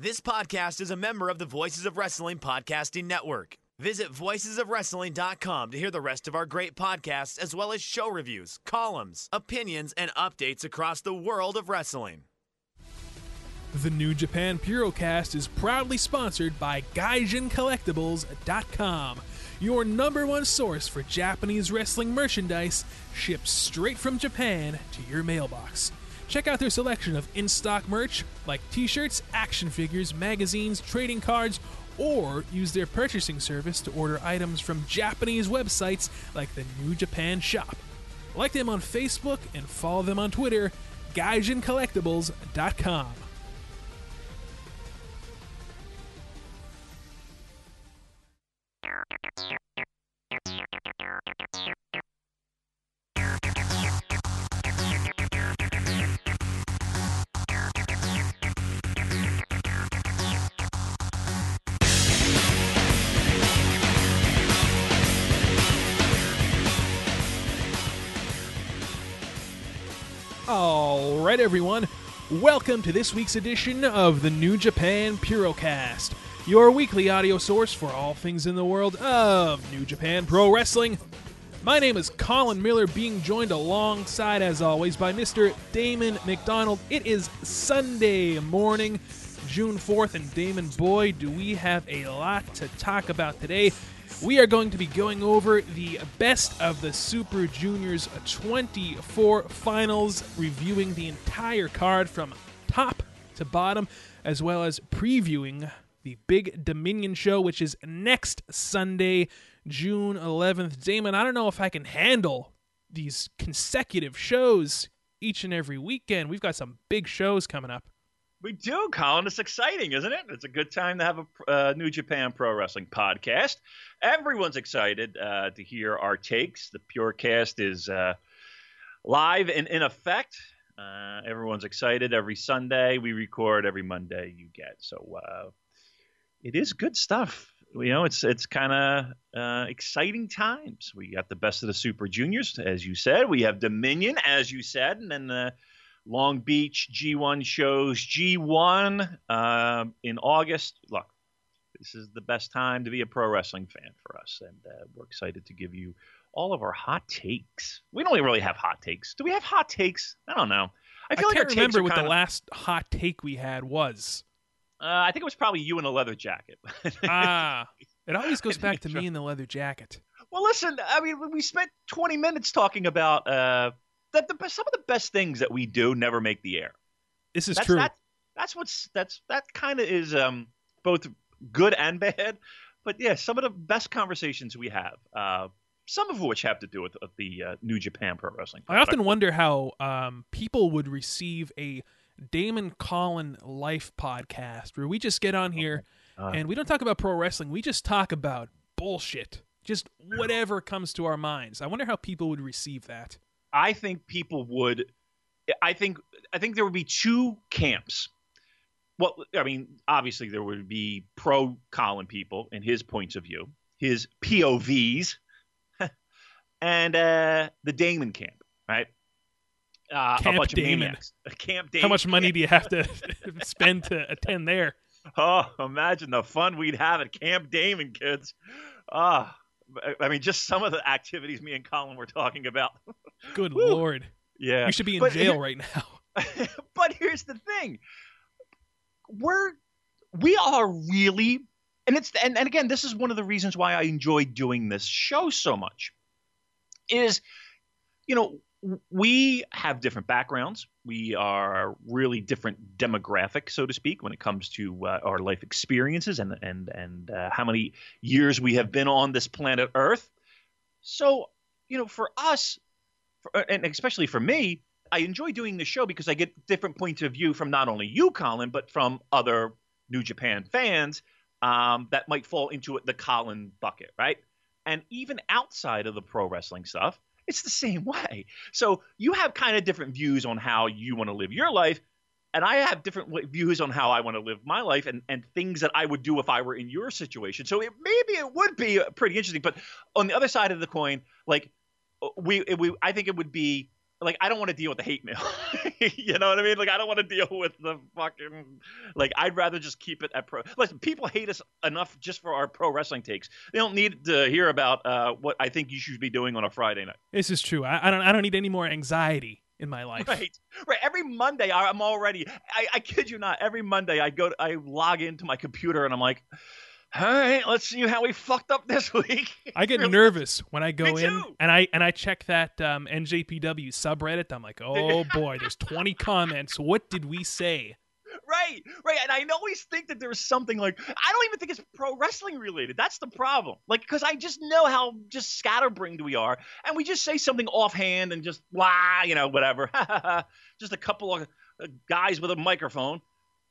This podcast is a member of the Voices of Wrestling Podcasting Network. Visit voicesofwrestling.com to hear the rest of our great podcasts, as well as show reviews, columns, opinions, and updates across the world of wrestling. The New Japan Purocast is proudly sponsored by GaijinCollectibles.com, your number one source for Japanese wrestling merchandise shipped straight from Japan to your mailbox. Check out their selection of in stock merch like t shirts, action figures, magazines, trading cards, or use their purchasing service to order items from Japanese websites like the New Japan Shop. Like them on Facebook and follow them on Twitter, GaijinCollectibles.com. All right, everyone. Welcome to this week's edition of the New Japan Purocast, your weekly audio source for all things in the world of New Japan Pro Wrestling. My name is Colin Miller, being joined alongside, as always, by Mr. Damon McDonald. It is Sunday morning, June 4th, and Damon, boy, do we have a lot to talk about today. We are going to be going over the best of the Super Juniors 24 finals, reviewing the entire card from top to bottom, as well as previewing the Big Dominion show, which is next Sunday, June 11th. Damon, I don't know if I can handle these consecutive shows each and every weekend. We've got some big shows coming up. We do, Colin. It's exciting, isn't it? It's a good time to have a uh, New Japan Pro Wrestling podcast. Everyone's excited uh, to hear our takes. The Purocast is uh, live and in effect. Uh, everyone's excited every Sunday. We record every Monday. You get so uh, it is good stuff. You know, it's it's kind of uh, exciting times. We got the best of the Super Juniors, as you said. We have Dominion, as you said, and then the Long Beach G1 shows G1 uh, in August. Look, this is the best time to be a pro wrestling fan for us, and uh, we're excited to give you all of our hot takes. We don't really have hot takes. Do we have hot takes? I don't know. I feel I like can't remember what kinda... the last hot take we had was. Uh, I think it was probably you in a leather jacket. ah, it always goes back to me in the leather jacket. Well, listen, I mean, we spent 20 minutes talking about uh, that the some of the best things that we do never make the air. This is that's, true. That, that's what's that's that kind of is um, both good and bad. But yeah, some of the best conversations we have, uh, some of which have to do with, with the uh, New Japan Pro Wrestling. I often wonder how um, people would receive a Damon Colin Life podcast where we just get on here uh, and we don't talk about pro wrestling. We just talk about bullshit, just whatever comes to our minds. I wonder how people would receive that. I think people would. I think I think there would be two camps. Well, I mean, obviously there would be pro Colin people and his points of view, his POVs, and uh, the Damon camp, right? Uh, camp a bunch Damon. of maniacs. Camp Damon. How much money do you have to spend to attend there? Oh, imagine the fun we'd have at Camp Damon, kids. Ah, I mean, just some of the activities me and Colin were talking about. Good lord. Yeah. You should be in but jail right now. but here's the thing. We're we are really and it's and, and again, this is one of the reasons why I enjoy doing this show so much. Is you know, we have different backgrounds. We are really different demographic, so to speak, when it comes to uh, our life experiences and and and uh, how many years we have been on this planet Earth. So, you know, for us, for, and especially for me, I enjoy doing the show because I get different points of view from not only you, Colin, but from other New Japan fans um, that might fall into the Colin bucket, right? And even outside of the pro wrestling stuff, it's the same way. So you have kind of different views on how you want to live your life. And I have different views on how I want to live my life and, and things that I would do if I were in your situation. So it, maybe it would be pretty interesting. But on the other side of the coin, like we, we I think it would be like I don't want to deal with the hate mail. you know what I mean? Like I don't want to deal with the fucking like I'd rather just keep it at pro. Listen, people hate us enough just for our pro wrestling takes. They don't need to hear about uh, what I think you should be doing on a Friday night. This is true. I, I don't I don't need any more anxiety in my life. Right, right. Every Monday I'm already. I, I kid you not. Every Monday I go. To, I log into my computer and I'm like all right, let's see how we fucked up this week. I get really? nervous when I go in and I and I check that um, NJPW subreddit. I'm like, oh boy, there's 20 comments. What did we say? Right, right. And I always think that there's something like I don't even think it's pro wrestling related. That's the problem. Like, because I just know how just scatterbrained we are, and we just say something offhand and just blah, you know, whatever. just a couple of uh, guys with a microphone,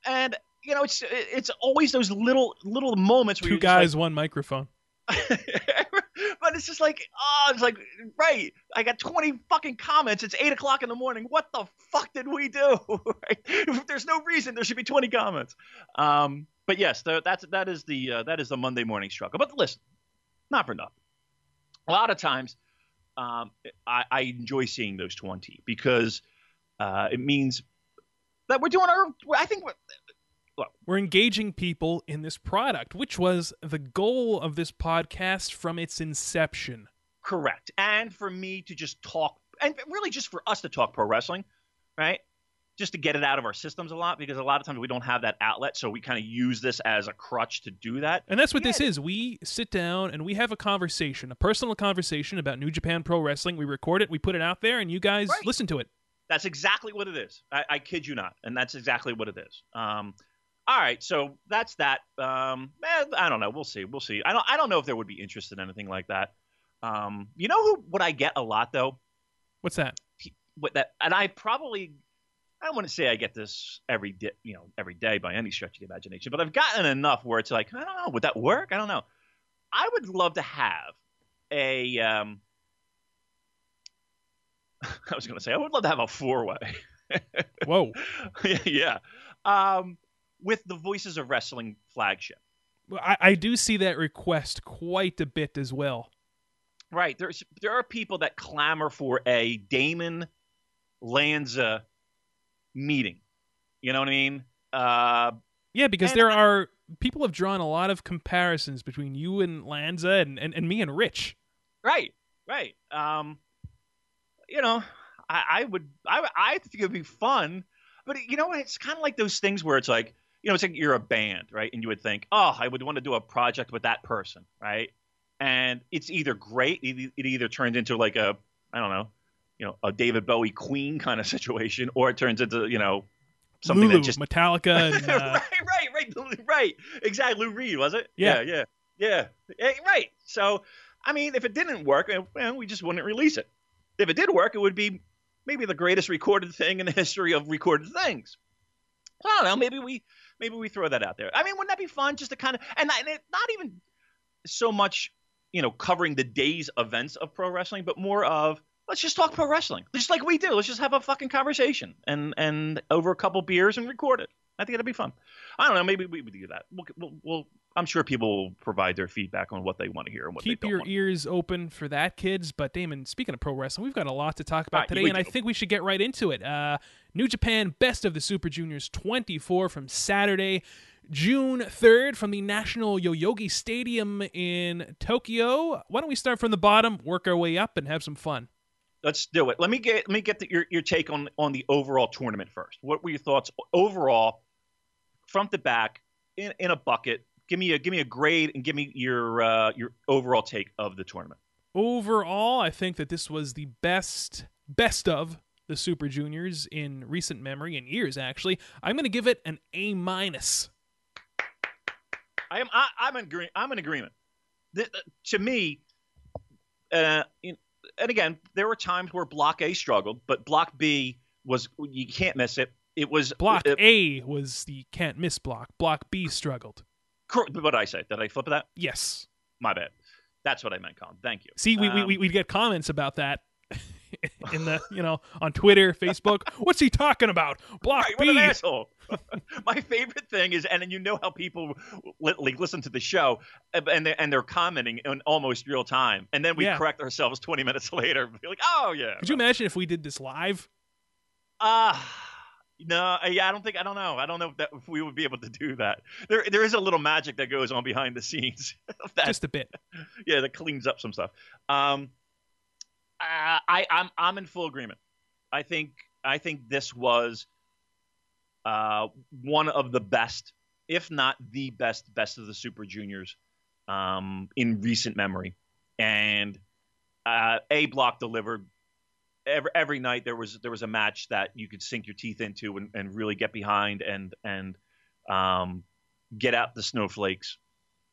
and you know, it's it's always those little little moments where two guys, like, one microphone. but it's just like, oh, it's like, right. I got 20 fucking comments. It's eight o'clock in the morning. What the fuck did we do? right? There's no reason, there should be 20 comments. Um, but yes, the, that's that is the uh, that is the Monday morning struggle. But listen, not for nothing. A lot of times, um, I, I, enjoy seeing those 20 because uh, it means that we're doing our. I think Look, we're engaging people in this product, which was the goal of this podcast from its inception. Correct. And for me to just talk, and really just for us to talk pro wrestling, right? Just to get it out of our systems a lot because a lot of times we don't have that outlet. So we kind of use this as a crutch to do that. And that's what yeah. this is. We sit down and we have a conversation, a personal conversation about New Japan Pro Wrestling. We record it, we put it out there, and you guys right. listen to it. That's exactly what it is. I, I, kid you not. And that's exactly what it is. Um, all right, so that's that. Um, eh, I don't know. We'll see. We'll see. I don't. I don't know if there would be interest in anything like that. Um, you know who? What I get a lot though. What's that? What that? And I probably. I don't want to say I get this every day, you know, every day by any stretch of the imagination, but I've gotten enough where it's like, I don't know, would that work? I don't know. I would love to have a. Um, I was going to say I would love to have a four way. Whoa. yeah. Um, with the Voices of Wrestling flagship. I, I do see that request quite a bit as well. Right. There's there are people that clamor for a Damon Lanza meeting. You know what I mean? Uh, yeah, because there I, are people have drawn a lot of comparisons between you and Lanza and, and, and me and Rich. Right, right. Um, you know, I, I would I I think it would be fun, but you know, it's kind of like those things where it's like you know, it's like you're a band, right? And you would think, oh, I would want to do a project with that person, right? And it's either great, it, either turns into like a, I don't know, you know, a David Bowie Queen kind of situation, or it turns into, you know, something Lulu, that just Metallica. And, uh... right, right, right, right. Exactly. Lou Reed, was it? Yeah, yeah, yeah. yeah. Right. So, I mean, if it didn't work, well, we just wouldn't release it. If it did work, it would be maybe the greatest recorded thing in the history of recorded things. I don't know. Maybe we maybe we throw that out there. I mean, wouldn't that be fun? Just to kind of and, and it, not even so much, you know, covering the day's events of pro wrestling, but more of let's just talk pro wrestling, just like we do. Let's just have a fucking conversation and and over a couple beers and record it. I think that'd be fun. I don't know. Maybe we would do that. We'll, we'll, we'll I'm sure people will provide their feedback on what they want to hear and what Keep your ears open for that, kids. But Damon, speaking of pro wrestling, we've got a lot to talk about right, today, and do. I think we should get right into it. Uh, New Japan Best of the Super Juniors 24 from Saturday, June 3rd, from the National Yoyogi Stadium in Tokyo. Why don't we start from the bottom, work our way up, and have some fun? Let's do it. Let me get let me get the, your your take on on the overall tournament first. What were your thoughts overall, front to back, in, in a bucket? give me a give me a grade and give me your uh, your overall take of the tournament. Overall, I think that this was the best best of the Super Juniors in recent memory in years. Actually, I'm going to give it an A minus. I am I, am in agree, I'm in agreement. The, uh, to me, uh, in, and again, there were times where Block A struggled, but Block B was you can't miss it. it was Block it, A was the can't miss block. Block B struggled. what did I say? Did I flip that? Yes. My bad. That's what I meant, Colin. Thank you. See, we, Um, we, we'd get comments about that in the, you know, on Twitter, Facebook. What's he talking about? Block Right, what B. an asshole! My favorite thing is, and you know how people li- like listen to the show, and they're, and they're commenting in almost real time, and then we Yeah. correct ourselves twenty minutes later. Be like, oh yeah. Could you imagine if we did this live? Ah, no, uh, yeah, I don't think I don't know. I don't know if, that, if we would be able to do that. There, there is a little magic that goes on behind the scenes. that, Just a bit. yeah, that cleans up some stuff. Um, uh, I, I'm, I'm in full agreement. I think, I think this was, uh, one of the best, if not the best, best of the Super Juniors, um, in recent memory, and uh, A Block delivered every every night there was there was a match that you could sink your teeth into and, and really get behind and and um, get out the snowflakes.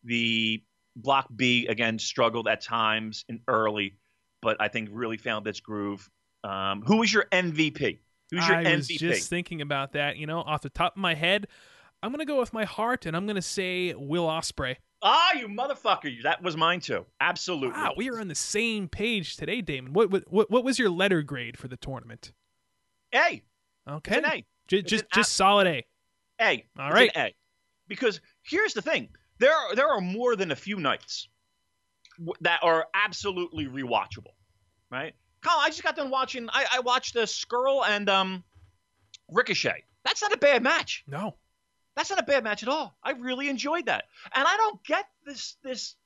The Block B again struggled at times in early, but I think really found its groove. Um, who was your MVP? Who's your I MVP? was just thinking about that. You know, off the top of my head, I'm gonna go with my heart, and I'm gonna say Will Ospreay. ah, you motherfucker! That was mine too. Absolutely. Wow, we are on the same page today, Damon. What what what was your letter grade for the tournament? A. Okay, It's an A. It's just just solid A. A. All right. A. Because here's the thing: there are, there are more than a few nights that are absolutely rewatchable, right? Colin, I just got done watching. I, I watched the Scurll and um, Ricochet. That's not a bad match. No, That's not a bad match at all. I really enjoyed that, and I don't get this this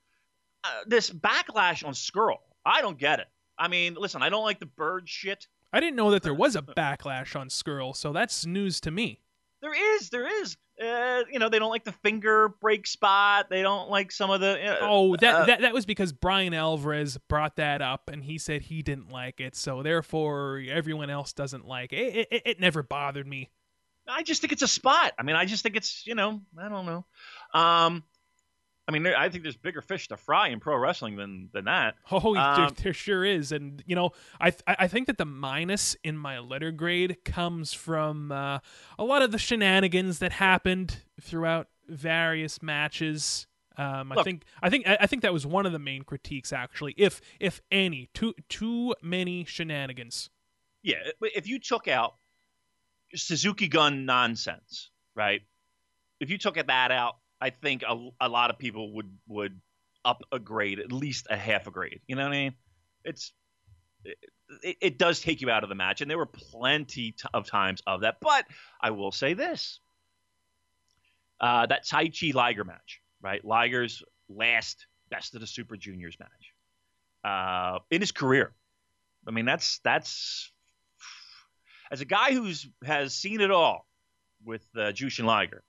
uh, this backlash on Scurll. I don't get it. I mean, listen, I don't like the bird shit. I didn't know that there was a backlash on Scurll, so that's news to me. There is, there is. Uh, you know, they don't like the finger break spot. They don't like some of the. Uh, Oh, that, uh, that that was because Bryan Alvarez brought that up, and he said he didn't like it, so therefore everyone else doesn't like it. It, it, it never bothered me. I just think it's a spot. I mean, I just think it's you know, I don't know. Um, I mean, I think there's bigger fish to fry in pro wrestling than than that. Oh, there, Um, there sure is, and you know, I th- I think that the minus in my letter grade comes from uh, a lot of the shenanigans that happened throughout various matches. Um, I Look. think I think I I think that was one of the main critiques, actually, if if any, too too many shenanigans. Yeah, if you took out Suzuki Gun nonsense, right? If you took that out, I think a, a lot of people would would up a grade, at least a half a grade. You know what I mean? It's it, it does take you out of the match, and there were plenty of times of that. But I will say this: uh, that Taichi Liger match, right? Liger's last best of the Super Juniors match uh, in his career. I mean, that's that's as a guy who's has seen it all with uh, Jushin Liger,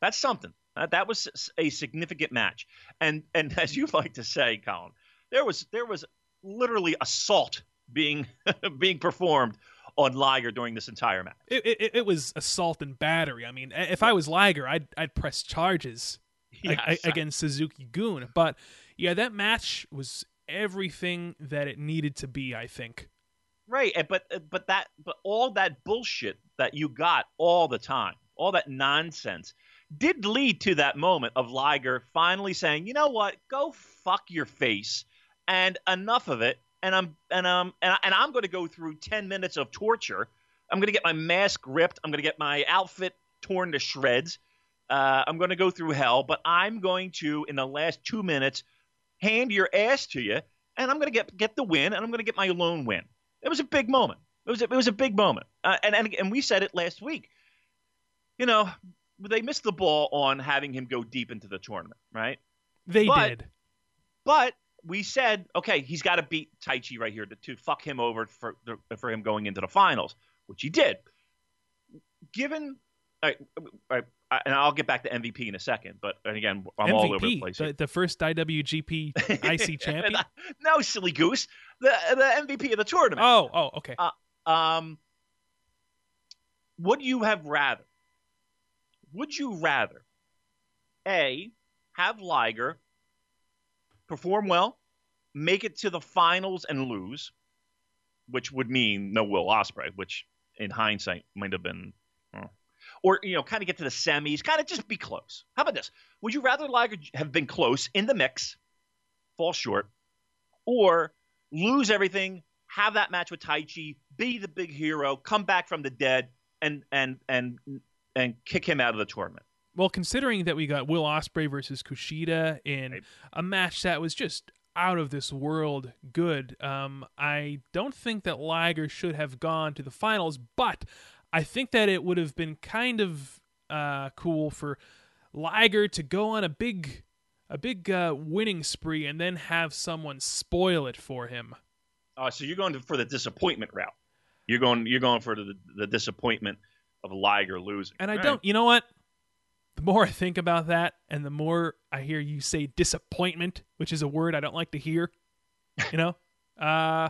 that's something. Uh, that was a significant match, and and as you like to say, Colin, there was there was literally assault being being performed on Liger during this entire match. It, it, it was assault and battery. I mean, if I was Liger, I'd I'd press charges Yes. against Suzuki Gun. But yeah, that match was everything that it needed to be. I think. Right, but uh, but that but all that bullshit that you got all the time, all that nonsense, did lead to that moment of Liger finally saying, "You know what? Go fuck your face, and enough of it." And I'm and um and, and I'm going to go through ten minutes of torture. I'm going to get my mask ripped. I'm going to get my outfit torn to shreds. Uh, I'm going to go through hell, but I'm going to in the last two minutes hand your ass to you, and I'm going to get get the win, and I'm going to get my lone win. It was a big moment. It was a, it was a big moment, uh, and, and and we said it last week. You know, they missed the ball on having him go deep into the tournament, right? They But- did. But we said, okay, he's got to beat Taichi right here to, to fuck him over for for him going into the finals, which he did. Given, all right, all right, uh, and I'll get back to MVP in a second, but and again, I'm MVP, all over the place. the, the first IWGP IC champion. no, silly goose, the the MVP of the tournament. Oh, oh, okay. Um, would you have rather? Would you rather, a, have Liger perform well, make it to the finals and lose, which would mean no Will Ospreay, which in hindsight might have been or you know, kind of get to the semis, kind of just be close. How about this? Would you rather Liger have been close in the mix, fall short, or lose everything, have that match with Taichi, be the big hero, come back from the dead, and and and and kick him out of the tournament? Well, considering that we got Will Ospreay versus Kushida in Right. a match that was just out of this world good, um, I don't think that Liger should have gone to the finals, but I think that it would have been kind of uh, cool for Liger to go on a big, a big uh, winning spree and then have someone spoil it for him. Uh, so you're going to, for the disappointment route. You're going you're going for the, the disappointment of Liger losing. And I All don't, you know what? The more I think about that, and the more I hear you say disappointment, which is a word I don't like to hear, you know, uh,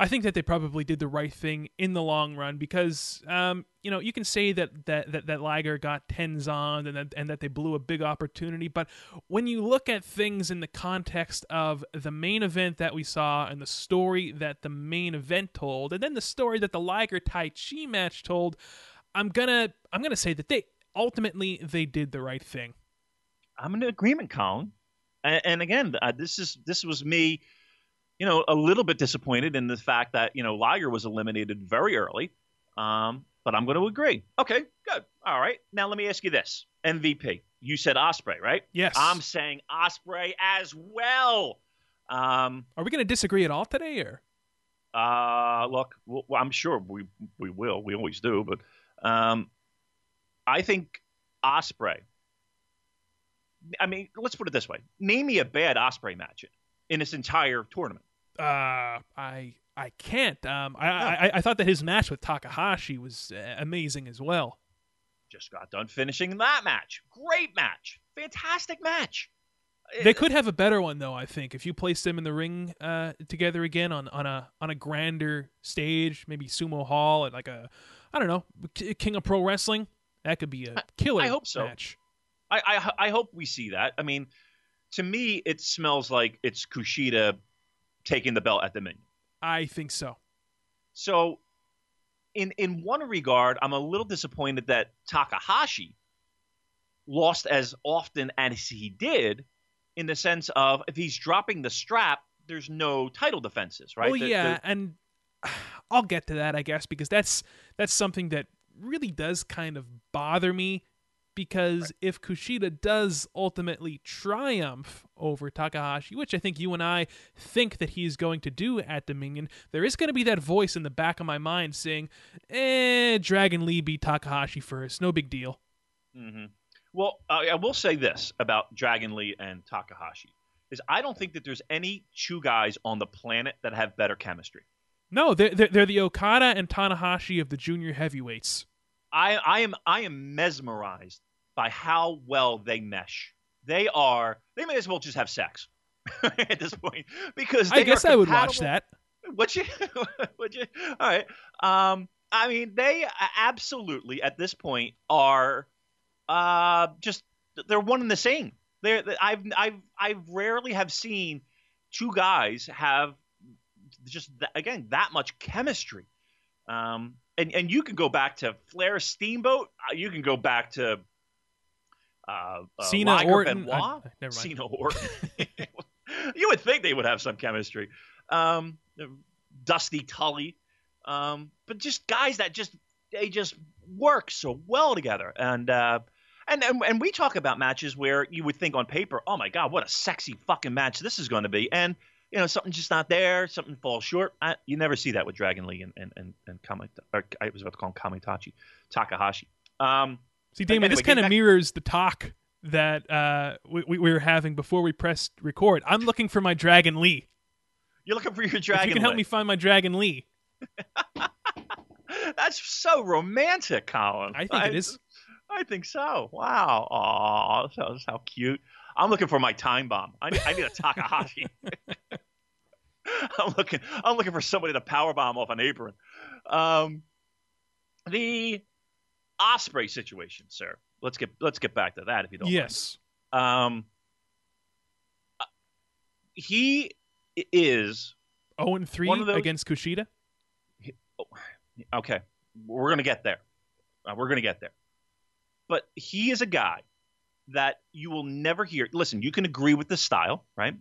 I think that they probably did the right thing in the long run because, um, you know, you can say that that that, that Liger got tens on and that, and that they blew a big opportunity, but when you look at things in the context of the main event that we saw and the story that the main event told, and then the story that the Liger Taichi match told, I'm gonna I'm gonna say that they ultimately they did the right thing. I'm in agreement, Colin. And, and again, uh, this is this was me, you know, a little bit disappointed in the fact that you know Liger was eliminated very early. Um, but I'm going to agree. Okay, good. All right. Now let me ask you this: MVP. You said Ospreay, right? Yes. I'm saying Ospreay as well. Um, Are we gonna disagree at all today, or Uh, look, well, I'm sure we we will. We always do, but um, I think Ospreay. I mean, let's put it this way: name me a bad Ospreay match in this entire tournament. uh, I I can't. Um, I, I I thought that his match with Takahashi was uh, amazing as well. Just got done finishing that match. Great match, fantastic match. They could have a better one though. I think if you place them in the ring uh, together again on, on a on a grander stage, maybe Sumo Hall at like a I don't know King of Pro Wrestling, that could be a killer I hope so. match. I, I I hope we see that. I mean, to me, it smells like it's Kushida taking the belt at the Dominion. I think so. So, in in one regard, I'm a little disappointed that Takahashi lost as often as he did, in the sense of if he's dropping the strap, there's no title defenses, right? Well, The- yeah, the- and I'll get to that, I guess, because that's that's something that really does kind of bother me. Because if Kushida does ultimately triumph over Takahashi, which I think you and I think that he's going to do at Dominion, there is going to be that voice in the back of my mind saying, "Eh, Dragon Lee beat Takahashi first, no big deal." Mhm. Well, I I will say this about Dragon Lee and Takahashi is I don't think that there's any two guys on the planet that have better chemistry. No, they're they're, they're the Okada and Tanahashi of the junior heavyweights. I, I am I am mesmerized by how well they mesh. They are they may as well just have sex at this point because I guess I would watch that. Would you? would you? All right. Um, I mean, they absolutely at this point are uh, just they're one and the same. They're I've I've I've rarely have seen two guys have just again that much chemistry. Um, and and you can go back to Flair Steamboat. Uh, you can go back to uh, uh, Cena, Liger Orton, Benoit. I- never mind. Cena Orton. you would think they would have some chemistry. Um, Dusty Tully, um, but just guys that just they just work so well together. And uh, and, and and we talk about matches where you would think on paper, oh my god, what a sexy fucking match this is going to be, and you know something's just not there, something falls short. I, you never see that with Dragon Lee and and and, and Kami, or I was about to call him Kamitachi, Takahashi. Um, See, Damon, Anyway, this kind of back- mirrors the talk that uh, we, we we were having before we pressed record. I'm looking for my Dragon Lee. you're looking for your if Dragon you can help Lee. me find my Dragon Lee, That's so romantic, Colin. I think it is. I think so. Wow. Aw, so, how cute. I'm looking for my time bomb. I need, I need a Takahashi. I'm looking. I'm looking for somebody to power bomb off an apron. Um, the Ospreay situation, sir. Let's get let's get back to that if you don't. mind. yes. Um, uh, he is Zero and three those- against Kushida. okay. We're gonna get there. Uh, we're going to get there. But he is a guy that you will never hear. Listen, you can agree with the style, right?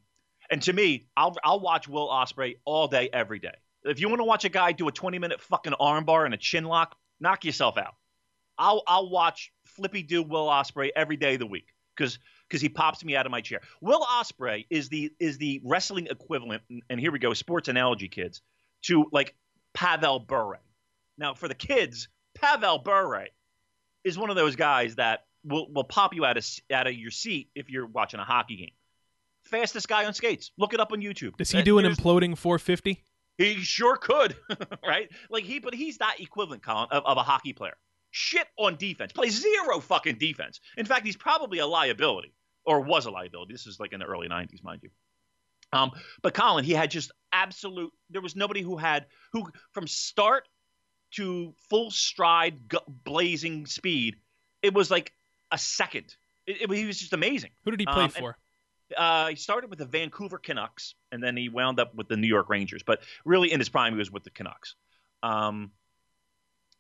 And to me, I'll I'll watch Will Ospreay all day, every day. If you want to watch a guy do a 20 minute fucking armbar and a chin lock, knock yourself out. I'll I'll watch Flippy do Will Ospreay every day of the week because because he pops me out of my chair. Will Ospreay is the is the wrestling equivalent, and here we go, sports analogy, kids, to like Pavel Bure. Now, for the kids, Pavel Bure is one of those guys that will will pop you out of out of your seat if you're watching a hockey game. Fastest guy on skates. Look it up on YouTube. Does he do an imploding 450? He sure could, right? Like he, but he's not equivalent, Colin, of, of a hockey player. Shit on defense. Plays zero fucking defense. In fact, he's probably a liability or was a liability. This is like in the early 90s, mind you. Um, but Colin, he had just absolute. There was nobody who had who from start to full stride, blazing speed. It was like a second. It, it, he was just amazing. Who did he play um, for? uh, he started with the Vancouver Canucks, and then he wound up with the New York Rangers. But really, in his prime, he was with the Canucks. Um,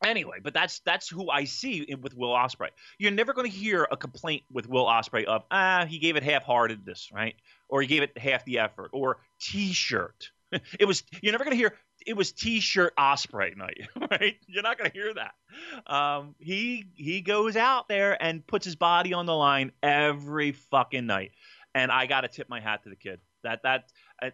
Anyway, but that's that's who I see with Will Ospreay. You're never going to hear a complaint with Will Ospreay of ah he gave it half-hearted this right, or he gave it half the effort, or T-shirt. it was you're never going to hear it was T-shirt Ospreay night, right? You're not going to hear that. Um, he he goes out there and puts his body on the line every fucking night, and I got to tip my hat to the kid. That that I,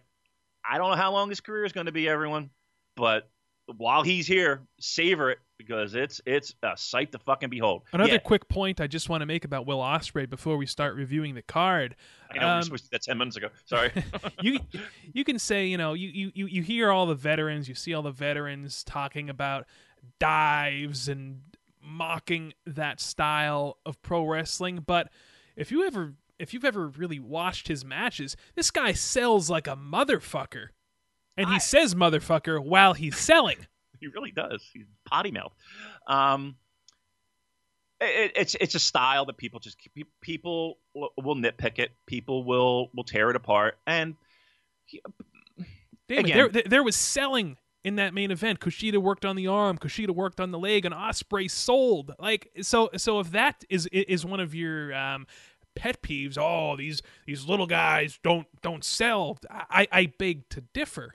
I don't know how long his career is going to be, everyone, but while he's here, savor it because it's it's a sight to fucking behold. Another yeah. quick point I just want to make about Will Ospreay before we start reviewing the card. I know um, we switched that ten minutes ago. Sorry. you you can say you know you, you you hear all the veterans, you see all the veterans talking about dives and mocking that style of pro wrestling, but if you ever if you've ever really watched his matches, this guy sells like a motherfucker. And he says motherfucker while he's selling. he really does. He's potty mouth. Um, it, it's it's a style that people just people will nitpick it. People will will tear it apart. And he, Damn again, there, there was selling in that main event. Kushida worked on the arm, Kushida worked on the leg, and Ospreay sold. Like so, so if that is is one of your um, pet peeves, oh these these little guys don't don't sell. I I beg to differ.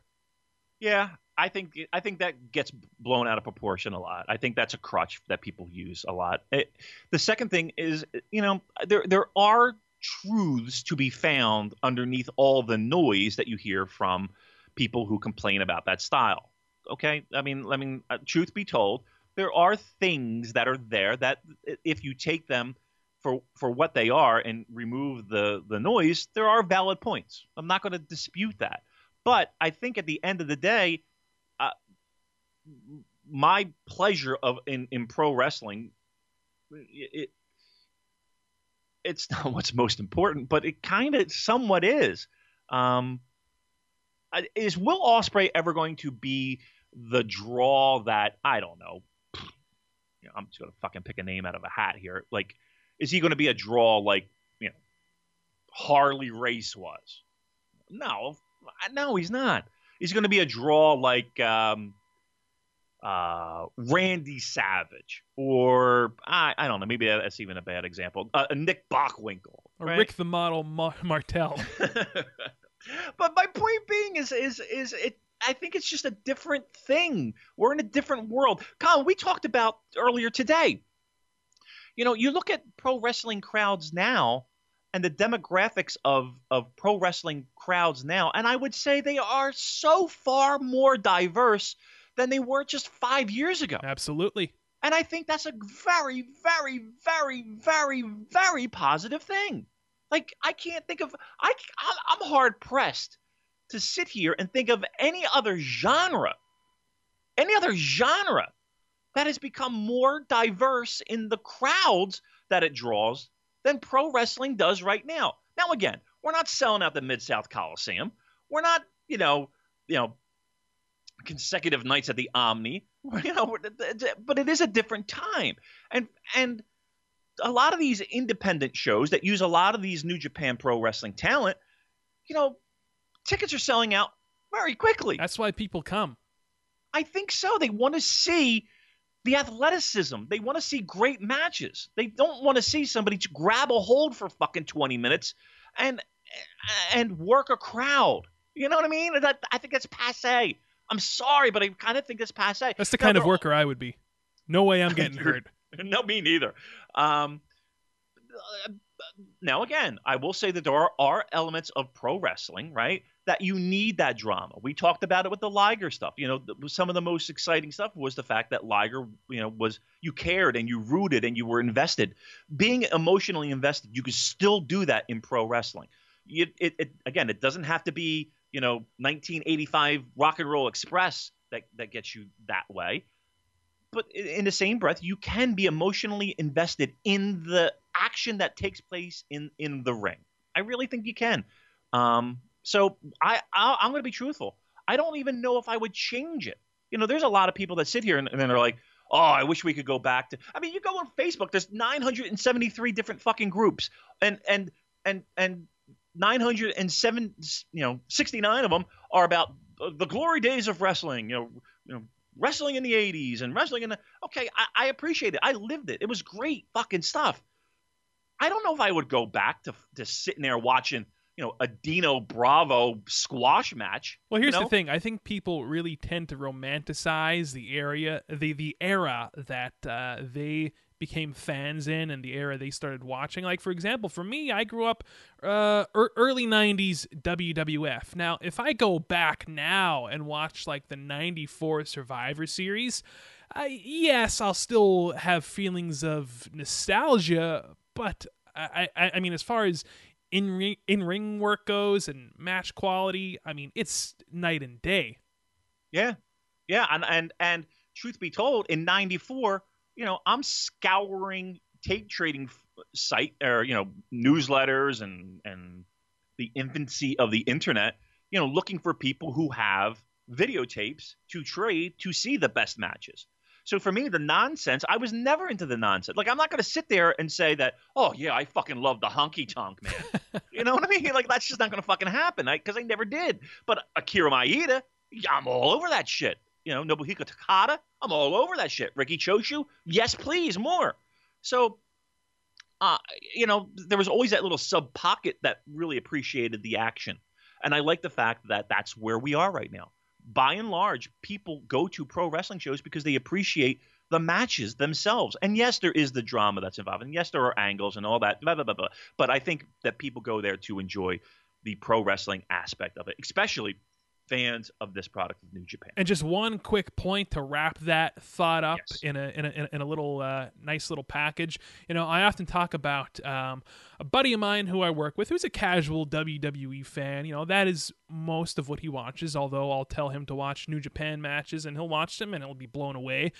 Yeah, I think I think that gets blown out of proportion a lot. I think that's a crutch that people use a lot. It, the second thing is, you know, there there are truths to be found underneath all the noise that you hear from people who complain about that style. Okay, I mean, I mean, uh, truth be told, there are things that are there that if you take them for for what they are and remove the the noise, there are valid points. I'm not going to dispute that. But I think at the end of the day, my pleasure of in, in pro wrestling it it's not what's most important, but it kind of somewhat is. Um, is Will Ospreay ever going to be the draw that I don't know? You know I'm just gonna fucking pick a name out of a hat here. Like, is he going to be a draw like you know Harley Race was? No, no, he's not. He's going to be a draw like um, uh, Randy Savage, or I, I don't know, maybe that's even a bad example. Uh, Nick Bockwinkel, or right? Rick the Model Ma- Martel. but my point being is, is, is it. I think it's just a different thing. We're in a different world. Colin, we talked about earlier today. You know, you look at pro wrestling crowds now and the demographics of, of pro wrestling crowds now, and I would say they are so far more diverse than they were just five years ago. Absolutely. And I think that's a very, very, very, very, very positive thing. Like I can't think of I I'm hard pressed to sit here and think of any other genre, any other genre that has become more diverse in the crowds that it draws than pro wrestling does right now. Now again, we're not selling out the Mid South Coliseum. We're not, you know, you know, consecutive nights at the Omni. You know, but it is a different time, and and a lot of these independent shows that use a lot of these New Japan Pro Wrestling talent, you know, tickets are selling out very quickly. That's why people come. I think so. They want to see the athleticism. They want to see great matches. They don't want to see somebody to grab a hold for fucking 20 minutes and and work a crowd. You know what I mean? That I think that's passe. I'm sorry, but I kind of think that's passe. That's the kind now, of worker I would be. No way I'm getting hurt. no, me neither. Um, now again, I will say that there are, are elements of pro wrestling, right? That you need that drama. We talked about it with the Liger stuff. You know, the, some of the most exciting stuff was the fact that Liger, you know, was you cared and you rooted and you were invested. Being emotionally invested, you can still do that in pro wrestling. You, it, it again, it doesn't have to be you know 1985 Rock and Roll Express that that gets you that way but in the same breath, you can be emotionally invested in the action that takes place in in the ring. I really think you can. Um, so I, I am going to be truthful. I don't even know if I would change it. You know, there's a lot of people that sit here and, and then they're like, "Oh, I wish we could go back to." I mean, you go on Facebook. There's 973 different fucking groups, and and and and 907, you know, 69 of them are about the glory days of wrestling. You know, you know, wrestling in the 80s and wrestling in the okay I, I, appreciate it i lived it it was great fucking stuff i don't know if i would go back to, to sitting there watching you know a dino bravo squash match well here's you know? the thing i think people really tend to romanticize the area the the era that uh, they became fans in and the era they started watching. Like, for example, for me, I grew up uh, early 90s WWF. Now, if I go back now and watch like the 94 Survivor Series, I, yes, I'll still have feelings of nostalgia, but I, I, I mean, as far as in ring, in ring work goes and match quality, I mean, it's night and day. Yeah, yeah, and and and truth be told, in '94, you know, I'm scouring tape trading site or you know newsletters and and the infancy of the internet, you know, looking for people who have videotapes to trade to see the best matches. So for me, the nonsense, I was never into the nonsense. Like I'm not going to sit there and say that, oh yeah, I fucking love the honky tonk man. you know what I mean? Like that's just not going to fucking happen because I, I, never did. But Akira Maeda, I'm all over that shit. You know, Nobuhiko Takada, I'm all over that shit. Riki Choshu, yes, please, more. So, uh, you know, there was always that little sub pocket that really appreciated the action. And I like the fact that that's where we are right now. By and large, people go to pro wrestling shows because they appreciate the matches themselves. And yes, there is the drama that's involved. And yes, there are angles and all that. Blah, blah, blah, but I think that people go there to enjoy the pro wrestling aspect of it, especially fans of this product of New Japan. And just one quick point to wrap that thought up yes. in, a, in a in a little uh, nice little package. You know, I often talk about um, a buddy of mine who I work with who's a casual WWE fan. You know, that is most of what he watches. Although I'll tell him to watch New Japan matches, and he'll watch them, and he'll be blown away.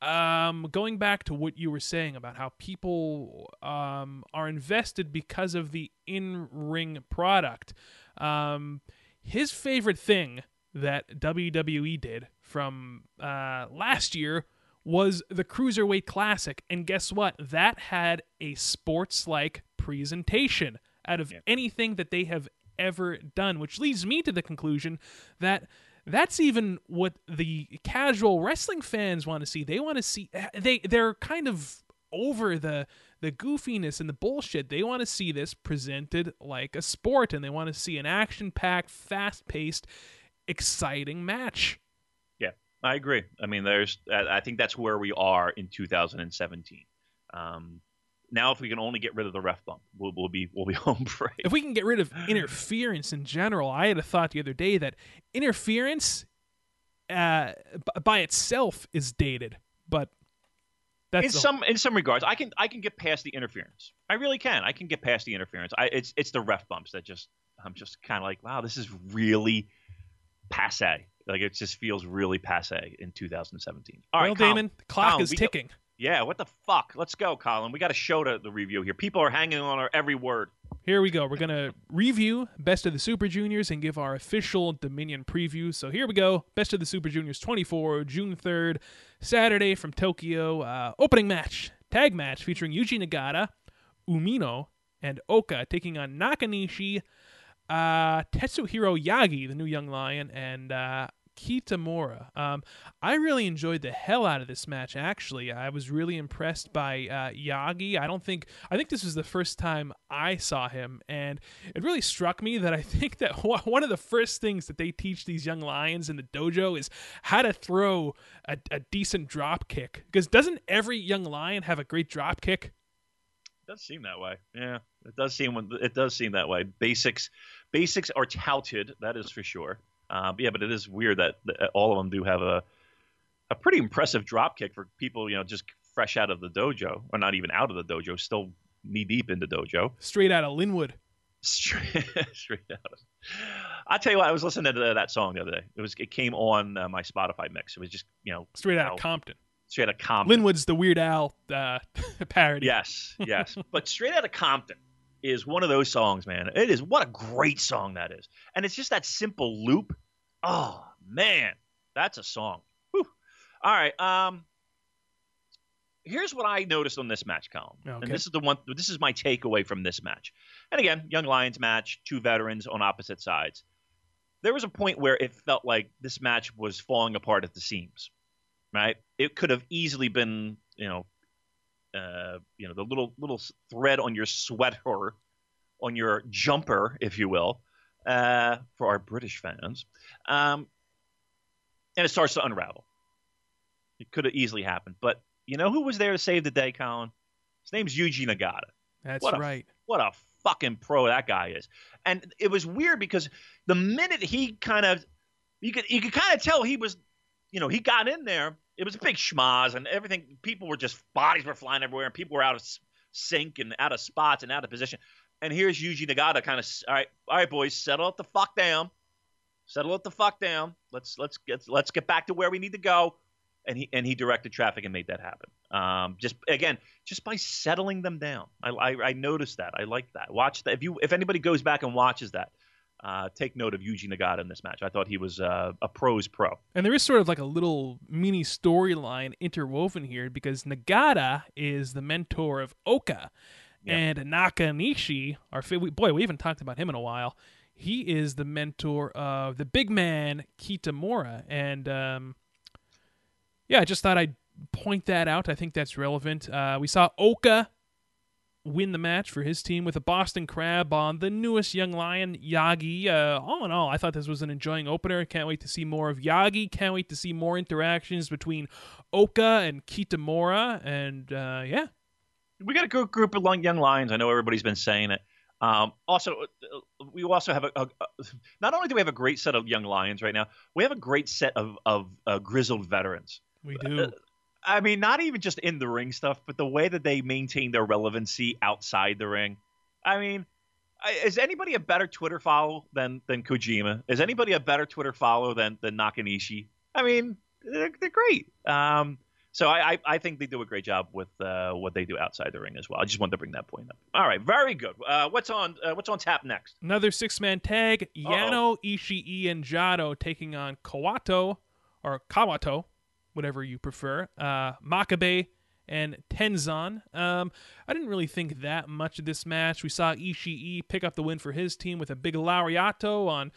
Um, going back to what you were saying about how people um, are invested because of the in-ring product. Um, his favorite thing that WWE did from uh, last year was the Cruiserweight Classic. And guess what? That had a sports like presentation out of yeah. anything that they have ever done, which leads me to the conclusion that that's even what the casual wrestling fans want to see. They want to see they they're kind of over the the goofiness and the bullshit. They want to see this presented like a sport and they want to see an action packed, fast paced, exciting match. Yeah, I agree. I mean, there's, I think that's where we are in 2017. Um, now, if we can only get rid of the ref bump, we'll, we'll be we'll be home free. If we can get rid of interference in general, I had a thought the other day that interference uh, by itself is dated, but that's in some in some regards, I can I can get past the interference. I really can. I can get past the interference. I it's it's the ref bumps that just I'm just kind of like, wow, this is really passe. Like it just feels really passe in 2017. All well, right, Damon, the clock Colin, is ticking. Go, yeah, what the fuck? Let's go, Colin. We got to show the, the review here. People are hanging on our every word. Here we go. We're going to review Best of the Super Juniors and give our official Dominion preview. So here we go. Best of the Super Juniors 24, June 3rd, Saturday from Tokyo. Uh, opening match, tag match featuring Yuji Nagata, Umino, and Oka taking on Nakanishi, uh, Tetsuhiro Yagi, the new young lion, and uh, Kitamura. Um, I really enjoyed the hell out of this match. Actually, I was really impressed by uh, Yagi. I don't think I think this was the first time I saw him, and it really struck me that I think that one of the first things that they teach these young lions in the dojo is how to throw a, a decent drop kick. Because doesn't every young lion have a great drop kick? It does seem that way. Yeah, it does seem it does seem that way. Basics basics are touted, that is for sure. Uh, yeah, but it is weird that, that all of them do have a a pretty impressive drop kick for people, you know, just fresh out of the dojo, or not even out of the dojo, still knee deep in the dojo. Straight out of Lynwood. Straight, straight out. Of, I tell you what, I was listening to that song the other day. It was it came on uh, my Spotify mix. It was just you know straight out know, of Compton. Straight out of Compton. Lynwood's the Weird Al uh, parody. Yes, yes. but straight out of Compton is one of those songs, man. It is what a great song that is, and it's just that simple loop. Oh man, that's a song. Whew. All right. Um, here's what I noticed on this match, Colin, okay. and this is the one. This is my takeaway from this match. And again, Young Lions match, two veterans on opposite sides. There was a point where it felt like this match was falling apart at the seams. Right? It could have easily been, you know, uh, you know, the little little thread on your sweater, on your jumper, if you will, uh, for our British fans, um, and it starts to unravel. It could have easily happened, but you know who was there to save the day, Colin? His name's Yuji Nagata. That's what right. A, what a fucking pro that guy is. And it was weird because the minute he kind of, you could you could kind of tell he was, you know, he got in there it was a big schmaz and everything. People were just bodies were flying everywhere and people were out of sync and out of spots and out of position. And here's Yuji Nagata kind of all right, all right, boys, settle it the fuck down, settle it the fuck down. Let's let's get let's get back to where we need to go. And he and he directed traffic and made that happen. Um, just again, just by settling them down. I, I, I noticed that. I like that. Watch that. If you if anybody goes back and watches that, uh, take note of Yuji Nagata in this match. I thought he was uh, a pro's pro. And there is sort of like a little mini storyline interwoven here because Nagata is the mentor of Oka. And Nakanishi, our boy, we haven't talked about him in a while. He is the mentor of the big man Kitamura, and um, yeah, I just thought I'd point that out. I think that's relevant. Uh, we saw Oka win the match for his team with a Boston Crab on the newest young lion, Yagi. Uh, all in all, I thought this was an enjoying opener. Can't wait to see more of Yagi. Can't wait to see more interactions between Oka and Kitamura. And uh, yeah. We got a good group of young lions. I know everybody's been saying it. Um, also, uh, we also have a, a, a, Not only do we have a great set of young lions right now, we have a great set of of uh, grizzled veterans. We do. Uh, I mean, not even just in the ring stuff, but the way that they maintain their relevancy outside the ring. I mean, is anybody a better Twitter follow than than Kojima? Is anybody a better Twitter follow than than Nakanishi? I mean, they're, they're great. Um, so I, I, I think they do a great job with uh, what they do outside the ring as well. I just wanted to bring that point up. All right, very good. Uh, what's on uh, What's on tap next? Another six man tag: Yano, Ishii, and Jado taking on Kawato or Kawato whatever you prefer. Uh, Makabe and Tenzan. Um, I didn't really think that much of this match. We saw Ishii pick up the win for his team with a big lariato on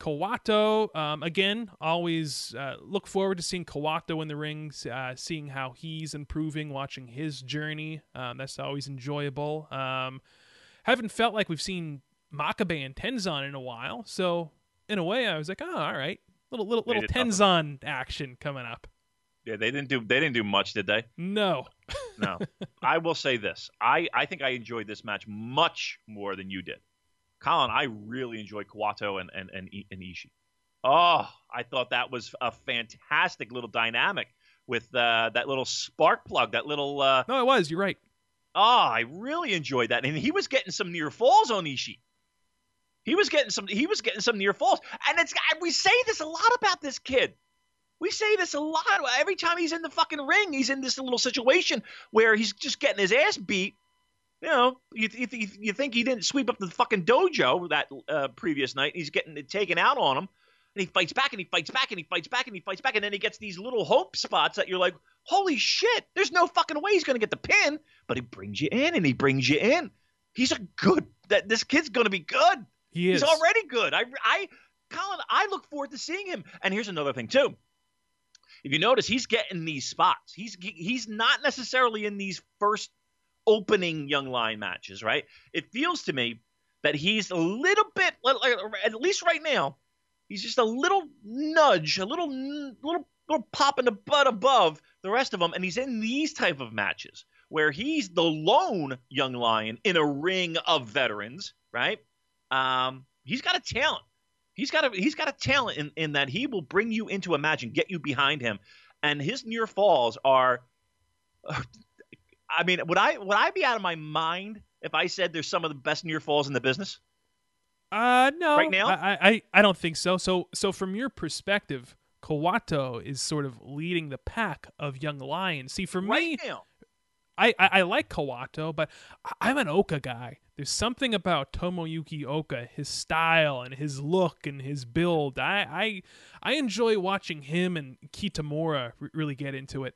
Kawato. Um, again, always uh, look forward to seeing Kawato in the rings, uh, seeing how he's improving, watching his journey. Um, that's always enjoyable. Um, haven't felt like we've seen Makabe and Tenzan in a while, so in a way, I was like, oh, all right, little little little Tenzan action coming up. Yeah, they didn't do they didn't do much, did they? No. no. I will say this. I, I think I enjoyed this match much more than you did. Colin, I really enjoyed Kawato and, and, and, and Ishii. Oh, I thought that was a fantastic little dynamic with uh, that little spark plug, that little. Uh, no, it was. You're right. Oh, I really enjoyed that, and he was getting some near falls on Ishii. He was getting some. He was getting some near falls, and it's. We say this a lot about this kid. We say this a lot. Every time he's in the fucking ring, he's in this little situation where he's just getting his ass beat. You know, you, you, you think he didn't sweep up the fucking dojo that uh, previous night. He's getting it taken out on him. And he fights back and he fights back and he fights back and he fights back. And then he gets these little hope spots that you're like, holy shit, there's no fucking way he's going to get the pin. But he brings you in and he brings you in. He's a good, that this kid's going to be good. He is. He's already good. I, I, Colin, I look forward to seeing him. And here's another thing too. If you notice, he's getting these spots. He's he's not necessarily in these first opening young lion matches, right? It feels to me that he's a little bit, at least right now, he's just a little nudge, a little little little pop in the butt above the rest of them, and he's in these type of matches where he's the lone young lion in a ring of veterans, right? Um, he's got a talent. He's got a he's got a talent in, in that he will bring you into a match and get you behind him. And his near falls are I mean, would I would I be out of my mind if I said there's some of the best near falls in the business? Uh no. Right now? I I, I don't think so. So so from your perspective, Kawato is sort of leading the pack of young lions. See, for right me, now. I, I, I like Kawato, but I'm an Oka guy. There's something about Tomoyuki Oka, his style and his look and his build. I I, I enjoy watching him and Kitamura really get into it.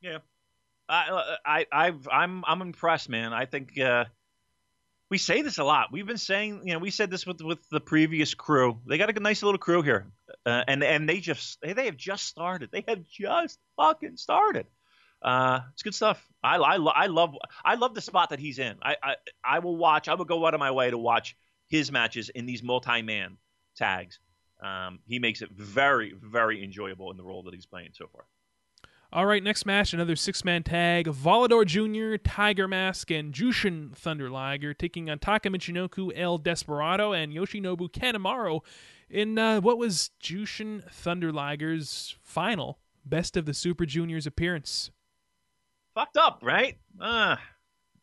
Yeah, I I I've, I'm I'm impressed, man. I think uh, we say this a lot. We've been saying, you know, we said this with with the previous crew. They got a nice little crew here, uh, and and they just they have just started. They have just fucking started. Uh, it's good stuff. I, I, I love I love the spot that he's in. I, I I will watch. I will go out of my way to watch his matches in these multi-man tags. Um, he makes it very very enjoyable in the role that he's playing so far. All right, next match, another six-man tag: Volador Jr., Tiger Mask, and Jushin Thunder Liger taking on Taka Michinoku, El Desperado, and Yoshinobu Kanemaru in uh, what was Jushin Thunder Liger's final Best of the Super Juniors appearance fucked up, right? Uh,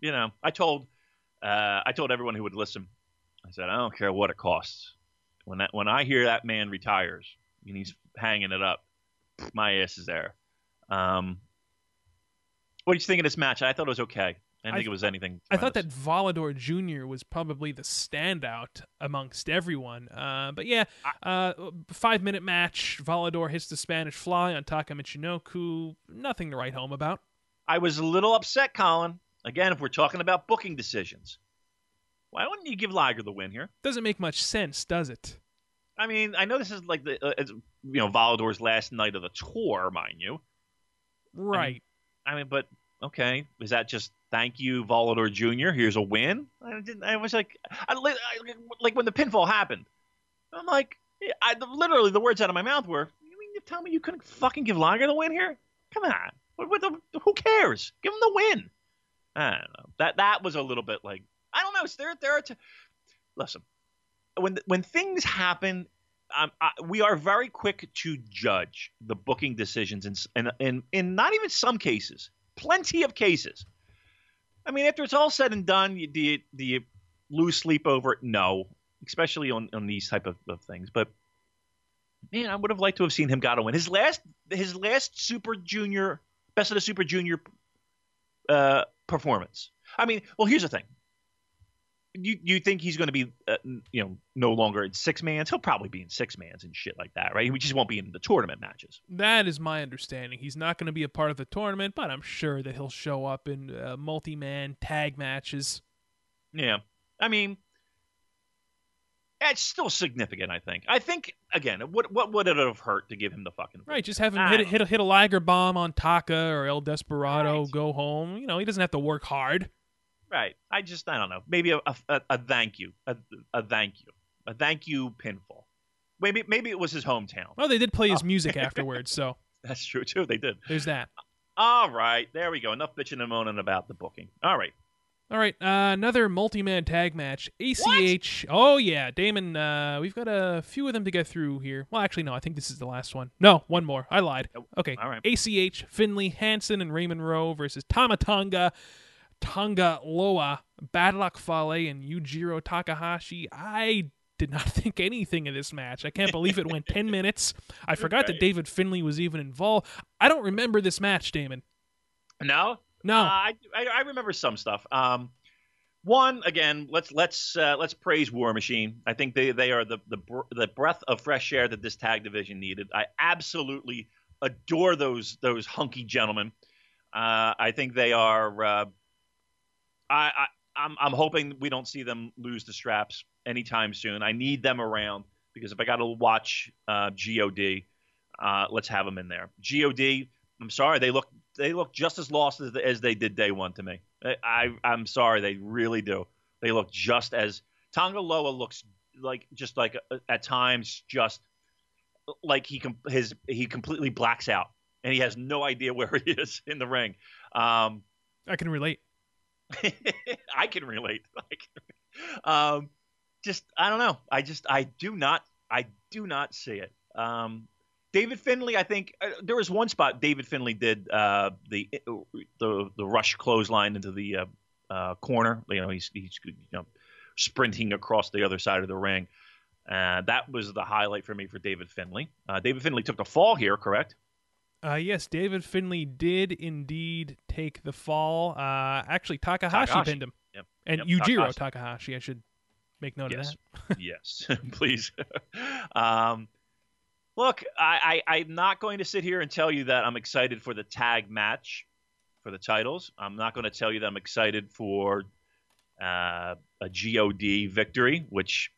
you know, I told uh, I told everyone who would listen. I said, I don't care what it costs. When that when I hear that man retires and he's hanging it up, my ass is there. Um, what did you think of this match? I thought it was okay. I didn't I, think it was anything. I thought that Volador Jr. was probably the standout amongst everyone. Uh, but yeah, uh, five minute match. Volador hits the Spanish fly on Taka Michinoku. Nothing to write home about. I was a little upset, Colin. Again, if we're talking about booking decisions, why wouldn't you give Liger the win here? Doesn't make much sense, does it? I mean, I know this is like the uh, you know Volador's last night of the tour, mind you. Right. I mean, I mean, but okay, is that just thank you, Volador Jr. Here's a win? I didn't. I was like, I, like when the pinfall happened, I'm like, I, literally the words out of my mouth were, "You mean you tell me you couldn't fucking give Liger the win here? Come on." What, what the, who cares? Give them the win. I don't know. That that was a little bit like I don't know. There there are t- listen when when things happen. I, we are very quick to judge the booking decisions in, in, in, in not even some cases, plenty of cases. I mean, after it's all said and done, you, do, you, do you lose sleep over it? No, especially on, on these type of, of things. But man, I would have liked to have seen him got a win. His last his last Super Junior Best of the Super Junior uh, performance. I mean, well, here's the thing. You you think he's going to be uh, you know no longer in six mans? He'll probably be in six mans and shit like that, right? He just won't be in the tournament matches. That is my understanding. He's not going to be a part of the tournament, but I'm sure that he'll show up in uh, multi-man tag matches. Yeah, I mean, it's still significant, I think. I think again, what what would it have hurt to give him the fucking right? Just have him hit, hit a, hit a Liger bomb on Taka or El Desperado, right. go home. You know, he doesn't have to work hard. Right. I just I don't know. Maybe a a, a thank you, a, a thank you, a thank you pinfall. Maybe maybe it was his hometown. Oh, they did play his oh. music afterwards, so that's true too. They did. There's that. All right, there we go. Enough bitching and moaning about the booking. All right, all right, uh, another multi-man tag match. ACH. What? Oh yeah, Damon. Uh, we've got a few of them to get through here. Well, actually, no. I think this is the last one. No, one more. I lied. Okay. All right. ACH, Finlay, Hanson, and Raymond Rowe versus Tama Tonga, Tonga Loa, Bad Luck Fale, and Yujiro Takahashi. I did not think anything of this match. I can't believe it went 10 minutes. I forgot that David Finlay was even involved. I don't remember this match, Damon. No? No, uh, I, I, I remember some stuff. Um, one again, let's let's uh, let's praise War Machine. I think they they are the the the breath of fresh air that this tag division needed. I absolutely adore those those hunky gentlemen. Uh, I think they are. Uh, I, I I'm I'm hoping we don't see them lose the straps anytime soon. I need them around because if I got to watch uh, God, uh, let's have them in there. God, I'm sorry, they look they look just as lost as, as they did day one to me. I, I am sorry, they really do. They look just as Tonga Loa looks like just like uh, at times just like he his he completely blacks out and he has no idea where he is in the ring. Um, I can relate. I can relate. I can, um, just I don't know. I just I do not I do not see it. Um, David Finlay, I think uh, there was one spot David Finlay did uh, the the the rush clothesline into the uh, uh, corner. You know, he's he's you know sprinting across the other side of the ring. Uh, that was the highlight for me for David Finlay. Uh, David Finlay took the fall here, correct? Uh, yes, David Finlay did indeed take the fall. Uh, actually, Takahashi, Takahashi. pinned him, Yep. and Yep, Yujiro Takahashi. Takahashi. I should make note Yes. of that. yes, please. um, look, I, I, I'm not going to sit here and tell you that I'm excited for the tag match for the titles. I'm not going to tell you that I'm excited for uh, a God victory, which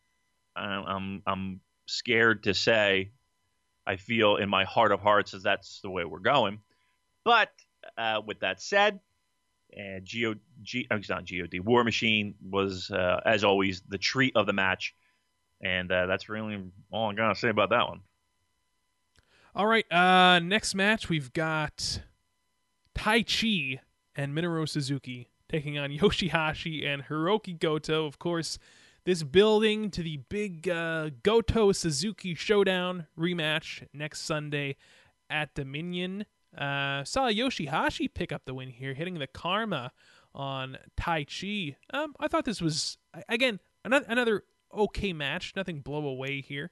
I, I'm I'm scared to say. I feel in my heart of hearts as that's the way we're going. But uh, with that said, and Geo, G, uh, not God, War Machine was, uh, as always, the treat of the match. And uh, that's really all I'm to say about that one. All right, uh, next match we've got Taichi and Minoru Suzuki taking on Yoshihashi and Hiroki Goto. Of course, this building to the big uh, Goto Suzuki Showdown rematch next Sunday at Dominion. Uh, saw Yoshihashi pick up the win here, hitting the Karma on Taichi. Um, I thought this was again another another okay match. Nothing blow away here.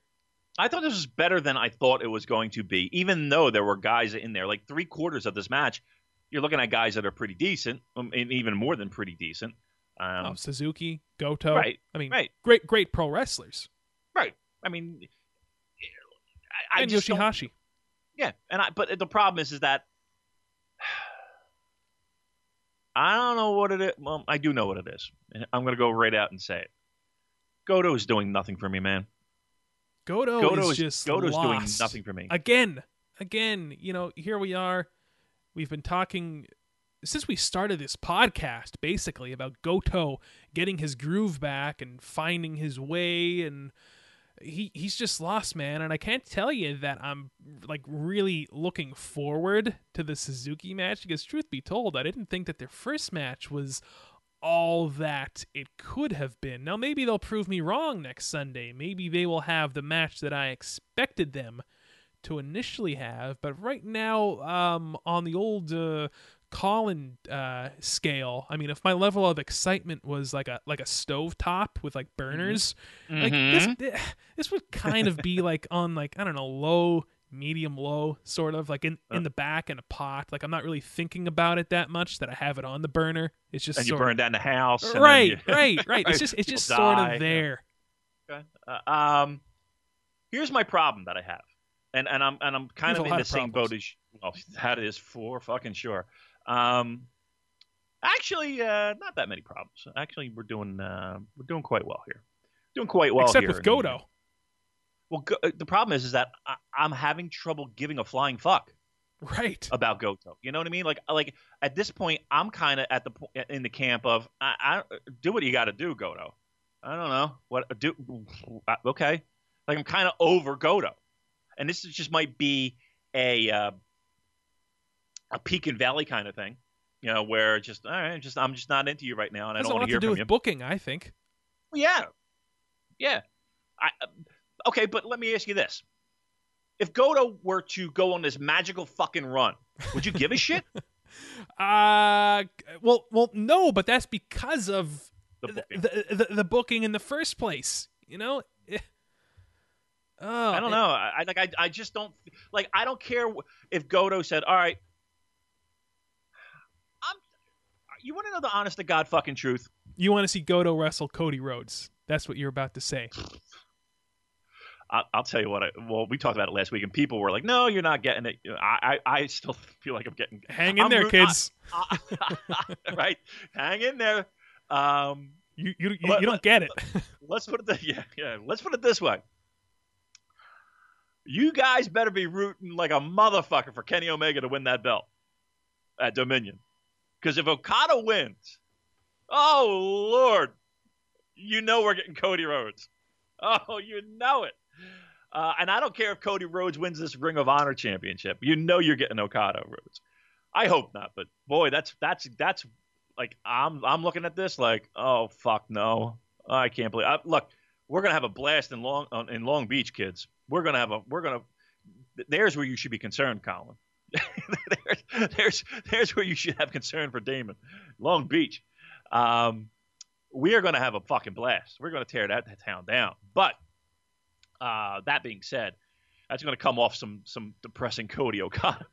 I thought this was better than I thought it was going to be, even though there were guys in there. Like three quarters of this match, you're looking at guys that are pretty decent, um, and even more than pretty decent. Um, oh, Suzuki, Goto. right, I mean, right. great, great pro wrestlers. Right. I mean, I, I and just don't- Yoshihashi. Yeah, and I but the problem is is that I don't know what it is. Well, I do know what it is. And I'm going to go right out and say it. Goto is doing nothing for me, man. Goto, Goto is is just Goto's doing nothing for me. Again, again, you know, here we are. We've been talking since we started this podcast, basically about Goto getting his groove back and finding his way, and he he's just lost, man. And I can't tell you that I'm like really looking forward to the Suzuki match because, truth be told, I didn't think that their first match was all that it could have been. Now, maybe they'll prove me wrong next Sunday. Maybe they will have the match that I expected them to initially have. But right now, um, on the old uh, Colin uh, scale, I mean, if my level of excitement was like a like a stove top with like burners, like this this would kind of be like on like I don't know low medium low sort of like in in the back in a pot like i'm not really thinking about it that much that i have it on the burner it's just and you burn down the house. right, you- right, right. It's just it's just sort die. of there. Okay. Uh, um, here's my problem that I have, and and I'm and I'm kind There's of in the of same boat as well. That is for fucking sure. Um, actually, uh, not that many problems. Actually, we're doing uh, we're doing quite well here. Doing quite well Except with Goto. Well, go, uh, the problem is is that I, I'm having trouble giving a flying fuck Right. about Goto. You know what I mean? Like like at this point, I'm kind of at the po- in the camp of I, I do what you got to do, Goto. I don't know what do. uh, Okay, like I'm kind of over Goto, and this is just might be a uh, a peak and valley kind of thing. You know, where just all right, just I'm just not into you right now, and I don't want to hear to do from with you. booking, I think. Yeah, yeah. I, uh, okay, but let me ask you this: If Goto were to go on this magical fucking run, would you give a shit? Uh well, well, no, but that's because of The the booking. the, the, the booking in the first place. You know. Eh. Oh, I don't know. I I- like. I, I just don't like. I don't care if Goto said, "All right, I'm." You want to know the honest to god fucking truth? You want to see Goto wrestle Cody Rhodes? That's what you're about to say. I, I'll tell you what. I, well, we talked about it last week, and people were like, "No, you're not getting it." I, I, I still feel like I'm getting. Hang in I'm there, root- kids. right, hang in there. Um, you you you, Let- you don't get it. let's put it. Th- yeah, yeah. Let's put it this way. You guys better be rooting like a motherfucker for Kenny Omega to win that belt at Dominion. Because if Okada wins, oh Lord, you know we're getting Cody Rhodes. Oh, you know it. Uh, and I don't care if Cody Rhodes wins this Ring of Honor championship. You know you're getting Okada Rhodes. I hope not, but boy, that's that's that's like I'm I'm looking at this like, oh fuck no, I can't believe. I, look, we're gonna have a blast in Long in Long Beach, kids. We're gonna have a we're gonna. There's where you should be concerned, Colin. there's, there's there's where you should have concern for Damon, Long Beach. Um, we are going to have a fucking blast. We're going to tear that town down. But uh, that being said, that's going to come off some some depressing Cody Okada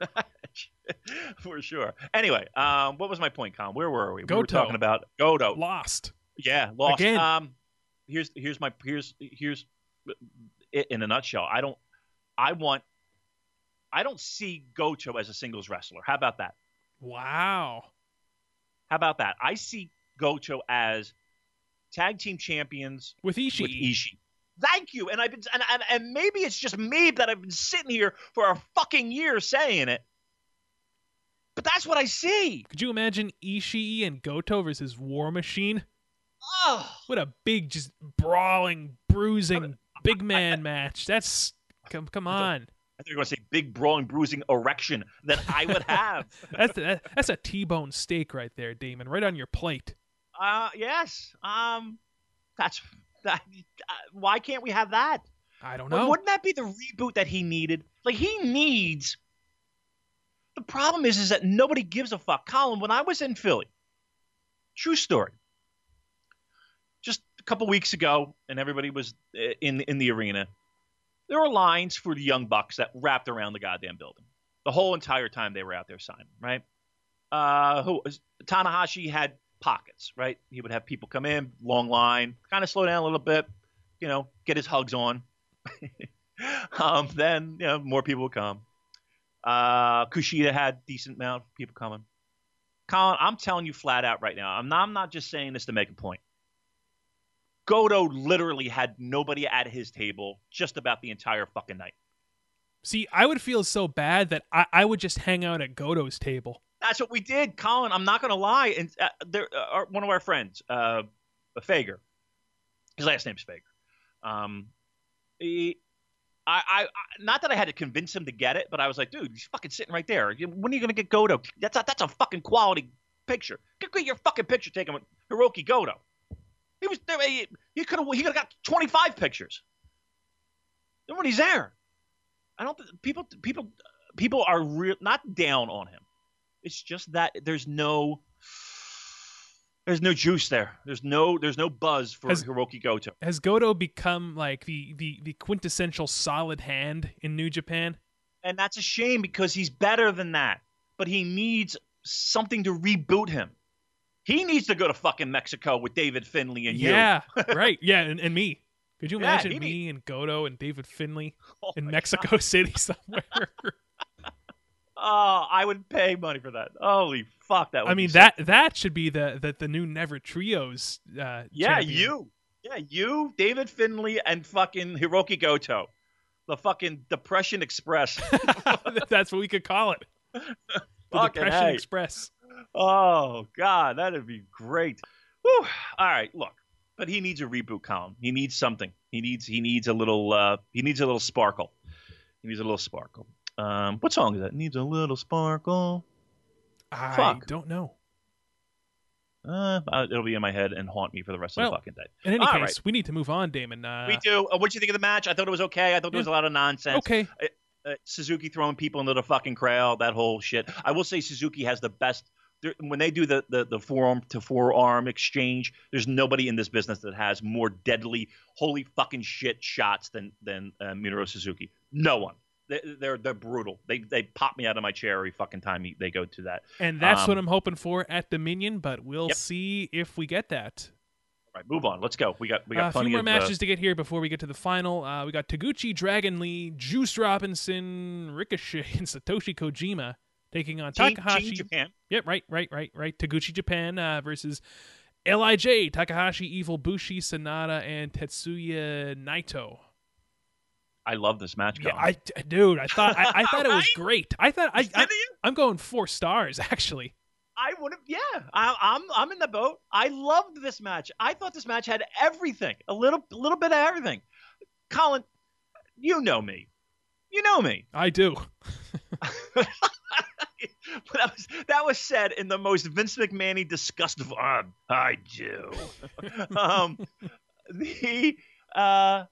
for sure. Anyway, um, what was my point, Con? Where were we? Goto. We were talking about Goto. Lost. Yeah, lost. Again. Um, here's here's my here's here's it in a nutshell. I don't I want I don't see Goto as a singles wrestler. How about that? Wow. How about that? I see Goto as tag team champions With Ishii. with Ishii. Thank you. And I've been and, and, and maybe it's just me that I've been sitting here for a fucking year saying it. But that's what I see. Could you imagine Ishii and Goto versus War Machine? Oh, What a big, just brawling, bruising, big man match. That's come, come on. I think you're going to say big brawling, bruising erection that I would have. That's that, that's a T-bone steak right there, Damon, right on your plate. Uh, yes. Um, that's that. Uh, why can't we have that? I don't know. Wouldn't that be the reboot that he needed? Like he needs. The problem is, is that nobody gives a fuck. Colin, when I was in Philly, true story. Just a couple weeks ago, and everybody was uh, in in the arena. There were lines for the young bucks that wrapped around the goddamn building the whole entire time they were out there signing. Right? Uh, who Tanahashi had pockets. Right? He would have people come in, long line, kind of slow down a little bit, you know, get his hugs on. um, then you know more people would come. Uh, Kushida had decent amount of people coming. Colin, I'm telling you flat out right now. I'm not, I'm not just saying this to make a point. Goto literally had nobody at his table just about the entire fucking night. See, I would feel so bad that I, I would just hang out at Goto's table. That's what we did, Colin. I'm not going to lie. And uh, there, uh, one of our friends, uh, Fager, his last name's Fager. Um, he, I, I, I, not that I had to convince him to get it, but I was like, dude, he's fucking sitting right there. When are you going to get Goto? That's a, that's a fucking quality picture. Get, get your fucking picture taken with Hiroki Goto. He was there. He, could have. He could have got 25 pictures. He's there, I don't. People, people, people are real not down on him. It's just that there's no there's no juice there. There's no there's no buzz for Has- Hiroki Goto. Has Goto become like the, the, the quintessential solid hand in New Japan? And that's a shame because he's better than that. But he needs something to reboot him. He needs to go to fucking Mexico with David Finlay and you. Yeah, right. Yeah, and, and me. Could you imagine he me and Goto and David Finlay Oh in Mexico City somewhere? Oh, I would pay money for that. Holy fuck, that would I mean that that should be the the, the new Never Trios. Uh, Yeah, champion. you. Yeah, you, David Finlay, and fucking Hiroki Goto. The fucking Depression Express. That's what we could call it. The Fucking Depression hey. Express. Oh God, that'd be great. Whew. All right, look, but he needs a reboot, Colin. He needs something. He needs he needs a little uh, he needs a little sparkle. He needs a little sparkle. Um, what song is that? Needs a little sparkle. I Fuck. don't know. Uh, it'll be in my head and haunt me for the rest Well, of the fucking day. In any All case, right. we need to move on, Damon. Uh, we do. Uh, what'd you think of the match? I thought it was okay. I thought there was a lot of nonsense. Okay. uh, Suzuki throwing people into the fucking crowd, that whole shit. I will say Suzuki has the best. When they do the, the, the forearm to forearm exchange, there's nobody in this business that has more deadly, holy fucking shit shots than than uh, Minoru Suzuki. No one. They, they're they're brutal. They they pop me out of my chair every fucking time they go to that. And that's Um, what I'm hoping for at Dominion, but we'll Yep. see if we get that. All right, move on. Let's go. We got we Uh, got a few plenty more of matches to get here before we get to the final. Uh, we got Taguchi, Dragon Lee, Juice Robinson, Ricochet, and Satoshi Kojima taking on Team, Takahashi. Team Japan. Yep, right, right, right, right. Taguchi Japan uh, versus Lij, Takahashi, Evil Bushi, Sanada, and Tetsuya Naito. I love this match. Yeah, I, dude, I thought I, I thought it was great. I thought I, I Didn't you? I'm going four stars actually. I would have. Yeah, I, I'm I'm in the boat. I loved this match. I thought this match had everything, a little little bit of everything. Colin, you know me. You know me. I do. but that was that was said in the most Vince McMahon disgust of um, I do. um, the uh, I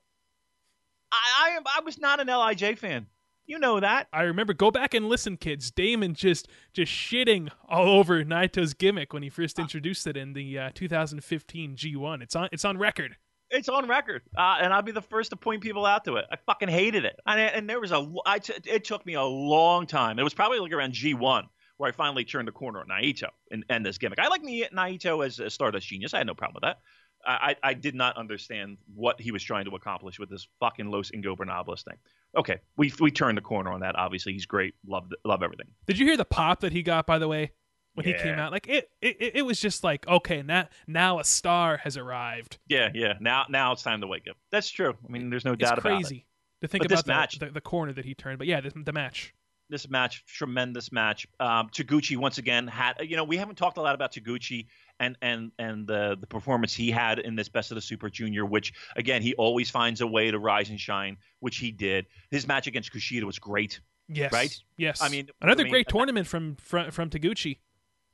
I am I was not an Lij fan. You know that. I remember. Go back and listen, kids. Damon just just shitting all over Naito's gimmick when he first introduced it in the uh, 2015 G1. It's on it's on record. It's on record, uh, and I'll be the first to point people out to it. I fucking hated it, and, and there was a. I t- it took me a long time. It was probably like around G1 where I finally turned the corner on Naito and, and this gimmick. I like Naito as a Stardust genius. I had no problem with that. I, I I did not understand what he was trying to accomplish with this fucking Los Ingobernables thing. Okay, we we turned the corner on that. Obviously, he's great. Love love everything. Did you hear the pop that he got by the way when he came out? Like it, it it was just like okay now now a star has arrived. Yeah, yeah. Now now it's time to wake up. That's true. I mean, there's no It's doubt about it. crazy to think But this about the, match- the, the corner that he turned. But yeah, the, the match. this match, tremendous match. Um, Taguchi once again had, you know, we haven't talked a lot about Taguchi and and and the the performance he had in this Best of the Super Junior, which again he always finds a way to rise and shine, which he did. His match against Kushida was great. Yes. Right? Yes. I mean- another I mean, great tournament from from, from Taguchi.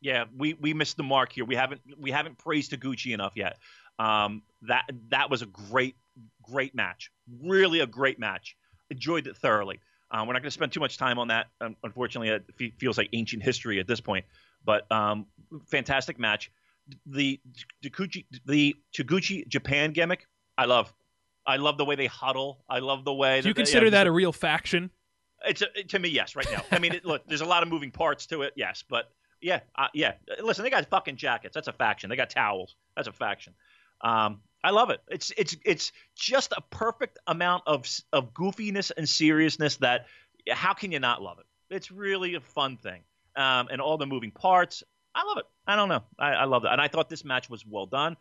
Yeah, we we missed the mark here. We haven't we haven't praised Taguchi enough yet. Um, that that was a great great match. Really a great match. Enjoyed it thoroughly. Um, we're not going to spend too much time on that. Um, unfortunately, it fe- feels like ancient history at this point. But um, fantastic match. The Taguchi the Taguchi Japan gimmick, I love. I love the way they huddle. I love the way. Do you that they- consider yeah, that a real faction? it's a, to me, yes, right now. I mean, it, look, there's a lot of moving parts to it, yes, but yeah, uh, yeah. Listen, they got fucking jackets. That's a faction. They got towels. That's a faction. Um, I love it. It's it's it's just a perfect amount of of goofiness and seriousness that how can you not love it? It's really a fun thing, um, and all the moving parts. I love it. I don't know. I, I love that, and I thought this match was well done.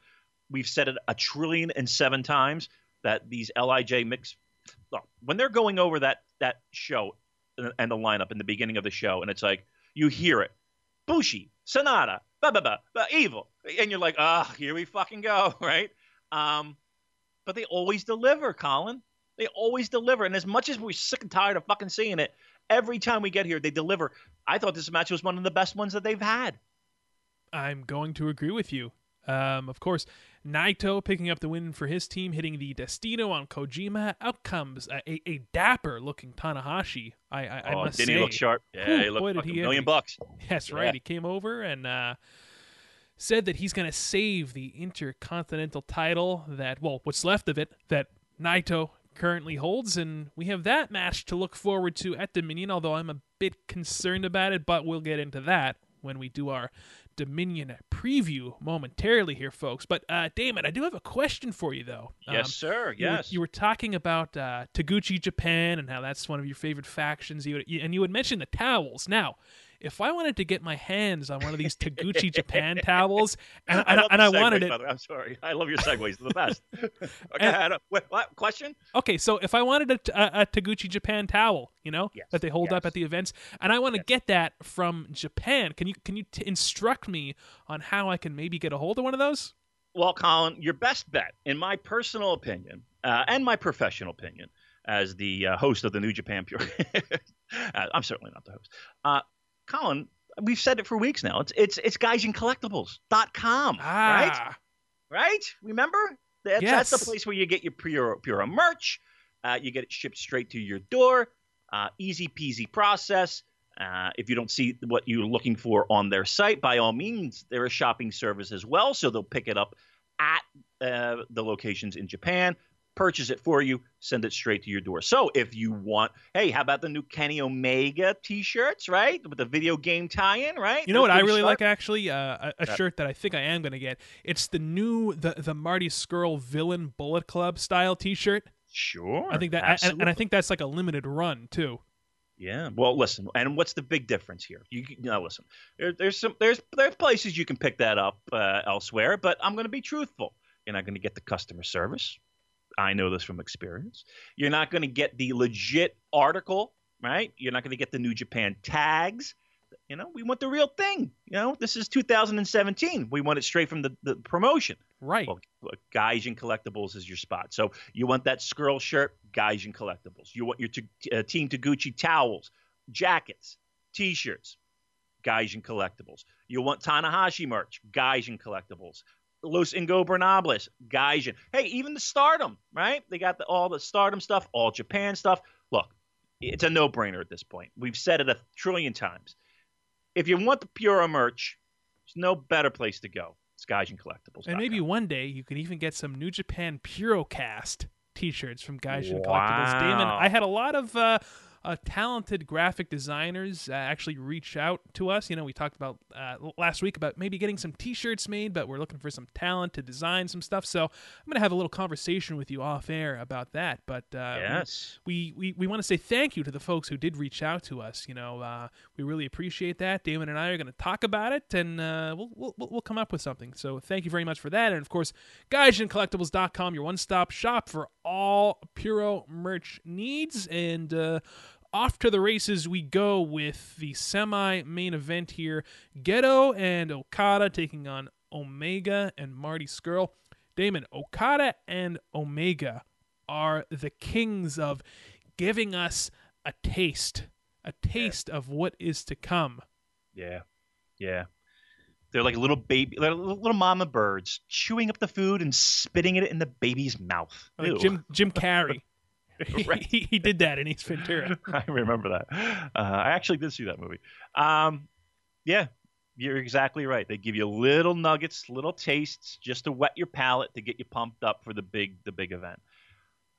We've said it a trillion and seven times that these Lij mix look, when they're going over that that show and and the lineup in the beginning of the show, and it's like you hear it, Bushi, Sanada, ba ba ba, ba evil, and you're like, ah, here we fucking go, right? Um, but they always deliver, Colin. They always deliver, and as much as we're sick and tired of fucking seeing it, every time we get here, they deliver. I thought this match was one of the best ones that they've had. I'm going to agree with you. Um, of course, Naito picking up the win for his team, hitting the Destino on Kojima. Out comes a, a, a dapper looking Tanahashi. I, I, I oh, must did say. he look sharp? Yeah, Whew, he looked boy, he a million bucks. That's Yeah. right. He came over and uh, said that he's going to save the Intercontinental title that, well, what's left of it, that Naito currently holds. And we have that match to look forward to at Dominion, although I'm a bit concerned about it, but we'll get into that when we do our Dominion preview momentarily here, folks. But, uh, Damon, I do have a question for you, though. Yes, Um, sir. you were- Yes. You were, talking about uh, Taguchi Japan and how that's one of your favorite factions. You, you- and you had mentioned the towels. Now, if I wanted to get my hands on one of these Taguchi Japan towels, and, and, love and I wanted segues, it, by the way. I'm sorry. I love your segues. The best. okay, And- I don't- what, question? okay, so if I wanted a, a, a Taguchi Japan towel, you know, Yes, that they hold up at the events, and I want to get that from Japan, can you can you t- instruct me on how I can maybe get a hold of one of those? Well, Colin, your best bet, in my personal opinion, uh, and my professional opinion, as the uh, host of the New Japan Pure, uh, I'm certainly not the host. Colin, we've said it for weeks now. It's it's it's gaijincollectibles.com, right? Ah, Right? Right? Remember? That's, that's the place where you get your Pure Pura merch. Uh, you get it shipped straight to your door. Uh, easy peasy process. Uh, if you don't see what you're looking for on their site, by all means, they're a shopping service as well. So they'll pick it up at uh, the locations in Japan, purchase it for you, send it straight to your door. So if you want, hey, how about the new Kenny Omega T-shirts, right, with the video game tie-in, right? You know what I really sharp. like actually? Uh, a, a shirt that I think I am going to get. It's the new the the Marty Scurll Villain Bullet Club style T-shirt. Sure, I think that, and, and I think that's like a limited run too. Yeah. Well, listen, and what's the big difference here? You now listen. There, there's some there's there's places you can pick that up uh, elsewhere, but I'm going to be truthful. You're not going to get the customer service. I know this from experience. You're not going to get the legit article, right? You're not going to get the New Japan tags. You know, we want the real thing. You know, this is 2017. We want it straight from the, the promotion. Right. Well, Gaijin Collectibles is your spot. So you want that Scurll shirt, Gaijin Collectibles. You want your t- uh, Team Taguchi towels, jackets, T-shirts, Gaijin Collectibles. You want Tanahashi merch, Gaijin Collectibles. Los Ingobernables, Gaijin. Hey, even the Stardom, right? They got the, all the Stardom stuff, all Japan stuff. Look, it's a no-brainer at this point. We've said it a trillion times. If you want the Puro merch, there's no better place to go. It's Gaijin Collectibles. And maybe one day you can even get some New Japan Purocast t-shirts from Gaijin Wow. Collectibles. Damon, I had a lot of uh, uh, talented graphic designers uh, actually reach out to us. You know, we talked about uh, last week about maybe getting some T-shirts made, but we're looking for some talent to design some stuff. So I'm going to have a little conversation with you off air about that. But uh, Yes. we we, we want to say thank you to the folks who did reach out to us. You know, uh, we really appreciate that. Damon and I are going to talk about it, and uh, we'll, we'll we'll we'll come up with something. So thank you very much for that, and of course, GaijinCollectibles.com, your one-stop shop for all Puro merch needs, and. Uh, off to the races we go with the semi-main event here. Gedo and Okada taking on Omega and Marty Scurll. Damon, Okada and Omega are the kings of giving us a taste, a taste of what is to come. Yeah, yeah. They're like little baby, they're little mama birds chewing up the food and spitting it in the baby's mouth. Like Jim Jim Carrey. Right. he, he did that in Ace Ventura. I remember that. Uh, I actually did see that movie. Um, yeah, you're exactly right. They give you little nuggets, little tastes, just to wet your palate to get you pumped up for the big the big event.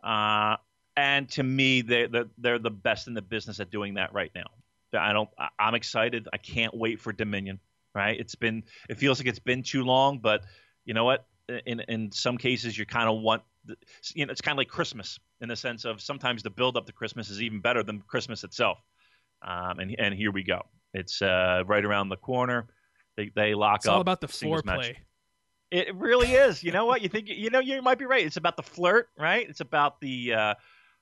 Uh, and to me, they they're, they're the best in the business at doing that right now. I don't. I'm excited. I can't wait for Dominion. Right? It's been. It feels like it's been too long, but you know what? In in some cases, you kind of want. the- You know, it's kind of like Christmas in the sense of sometimes the build up to Christmas is even better than Christmas itself. Um, and and here we go. It's uh, right around the corner. They they lock It's up. all about the match. foreplay. It really is. You know what? You think you know you might be right. It's about the flirt, right? It's about the uh,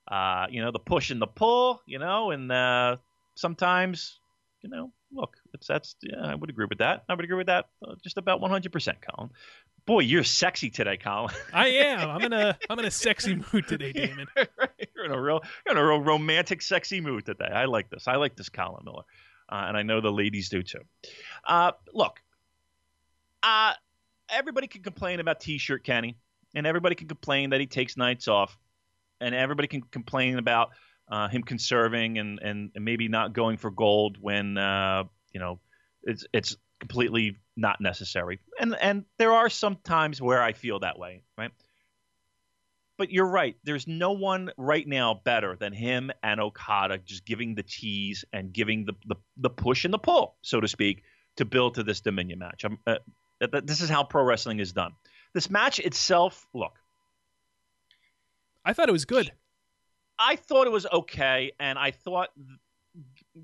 uh, you know the push and the pull, you know, and uh, sometimes you know, look, it's that's yeah, I would agree with that. I would agree with that uh, just about 100%, Colin. Boy, you're sexy today, Colin. I am. I'm in a I'm in a sexy mood today, Damon. you're in a real you're in a real romantic, sexy mood today. I like this. I like this, Colin Miller, uh, and I know the ladies do too. Uh, look, uh, everybody can complain about T-shirt Kenny, and everybody can complain that he takes nights off, and everybody can complain about uh, him conserving and, and and maybe not going for gold when uh, you know it's it's completely not necessary. And and there are some times where I feel that way, right? But you're right. There's no one right now better than him and Okada just giving the tease and giving the the, the push and the pull, so to speak, to build to this Dominion match. Uh, th- th- this is how pro wrestling is done. This match itself, look, I thought it was good. I thought it was okay, and I thought,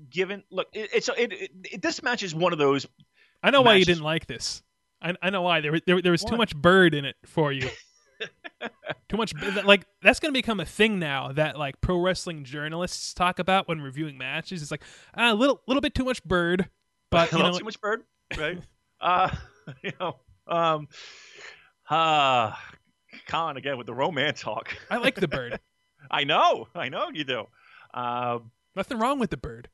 given look, it, it's it, it, it, this match is one of those. I know why you didn't like this. I, I know why. There, was- there, there was too much bird in it for you. too much. Like that's going to become a thing now that like pro wrestling journalists talk about when reviewing matches. It's like a little, little bit too much bird, but you know, too much bird, right? uh, you know, um, uh, Colin again with the romance talk. I like the bird. I know, I know you do. Um, Nothing wrong with the bird.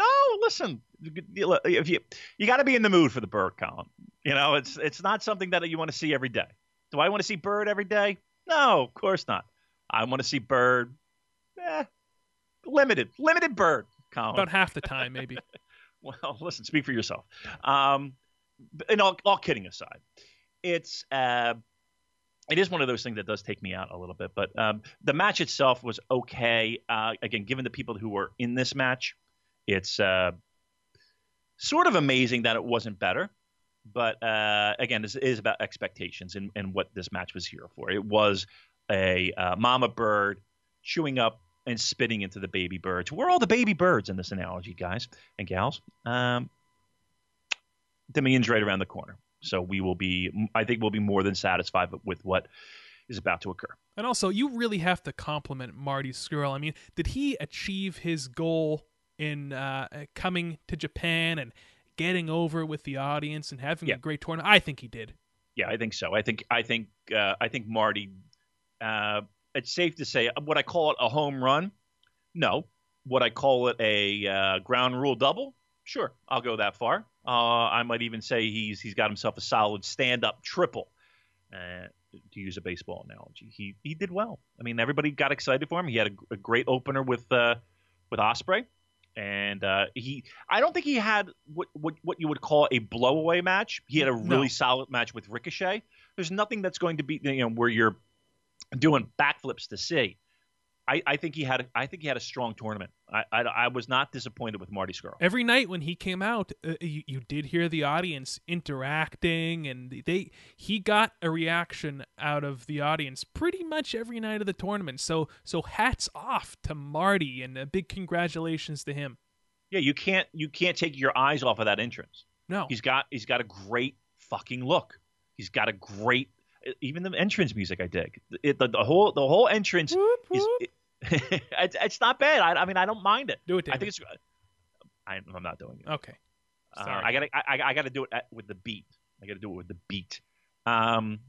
No, listen, if you you got to be in the mood for the bird, Colin. You know, it's it's not something that you want to see every day. Do I want to see bird every day? No, of course not. I want to see bird. Eh, limited, limited bird, Colin. About half the time, maybe. Well, listen, speak for yourself. Um, and all, all kidding aside, it's uh, it is one of those things that does take me out a little bit. But um, the match itself was okay. Uh, again, given the people who were in this match, it's uh, sort of amazing that it wasn't better. But uh, again, this is about expectations and, and what this match was here for. It was a uh, mama bird chewing up and spitting into the baby birds. We're all the baby birds in this analogy, guys and gals. Um, Dominion's right around the corner, so we will be. I think we'll be more than satisfied with what is about to occur. And also, you really have to compliment Marty Scurll. I mean, did he achieve his goal in uh, coming to Japan and getting over with the audience and having Yeah. a great tournament? I think he did. Yeah, I think so. I think I think uh, I think Marty. Uh, it's safe to say what I call it a home run. No, what I call it a uh, ground rule double. Sure, I'll go that far. Uh, I might even say he's he's got himself a solid stand up triple. Uh, to use a baseball analogy, he he did well. I mean, everybody got excited for him. He had a, a great opener with uh, with Ospreay, and uh, he I don't think he had what, what what you would call a blowaway match. He had a No. really solid match with Ricochet. There's nothing that's going to be you know where you're doing backflips to see. I, I think he had a, I think he had a strong tournament. I, I, I was not disappointed with Marty Scurll. Every night when he came out, uh, you, you did hear the audience interacting, and they he got a reaction out of the audience pretty much every night of the tournament. So so hats off to Marty, and a big congratulations to him. Yeah, you can't you can't take your eyes off of that entrance. No, He's got he's got a great fucking look. He's got a great even the entrance music I dig. It, the, the whole the whole entrance Whoop, is whoop. it's, it's not bad. I, I mean I don't mind it. do it. I think it's I, I'm not doing it. okay. Uh, Sorry. I gotta I, I gotta do it at, with the beat. I gotta do it with the beat. Um,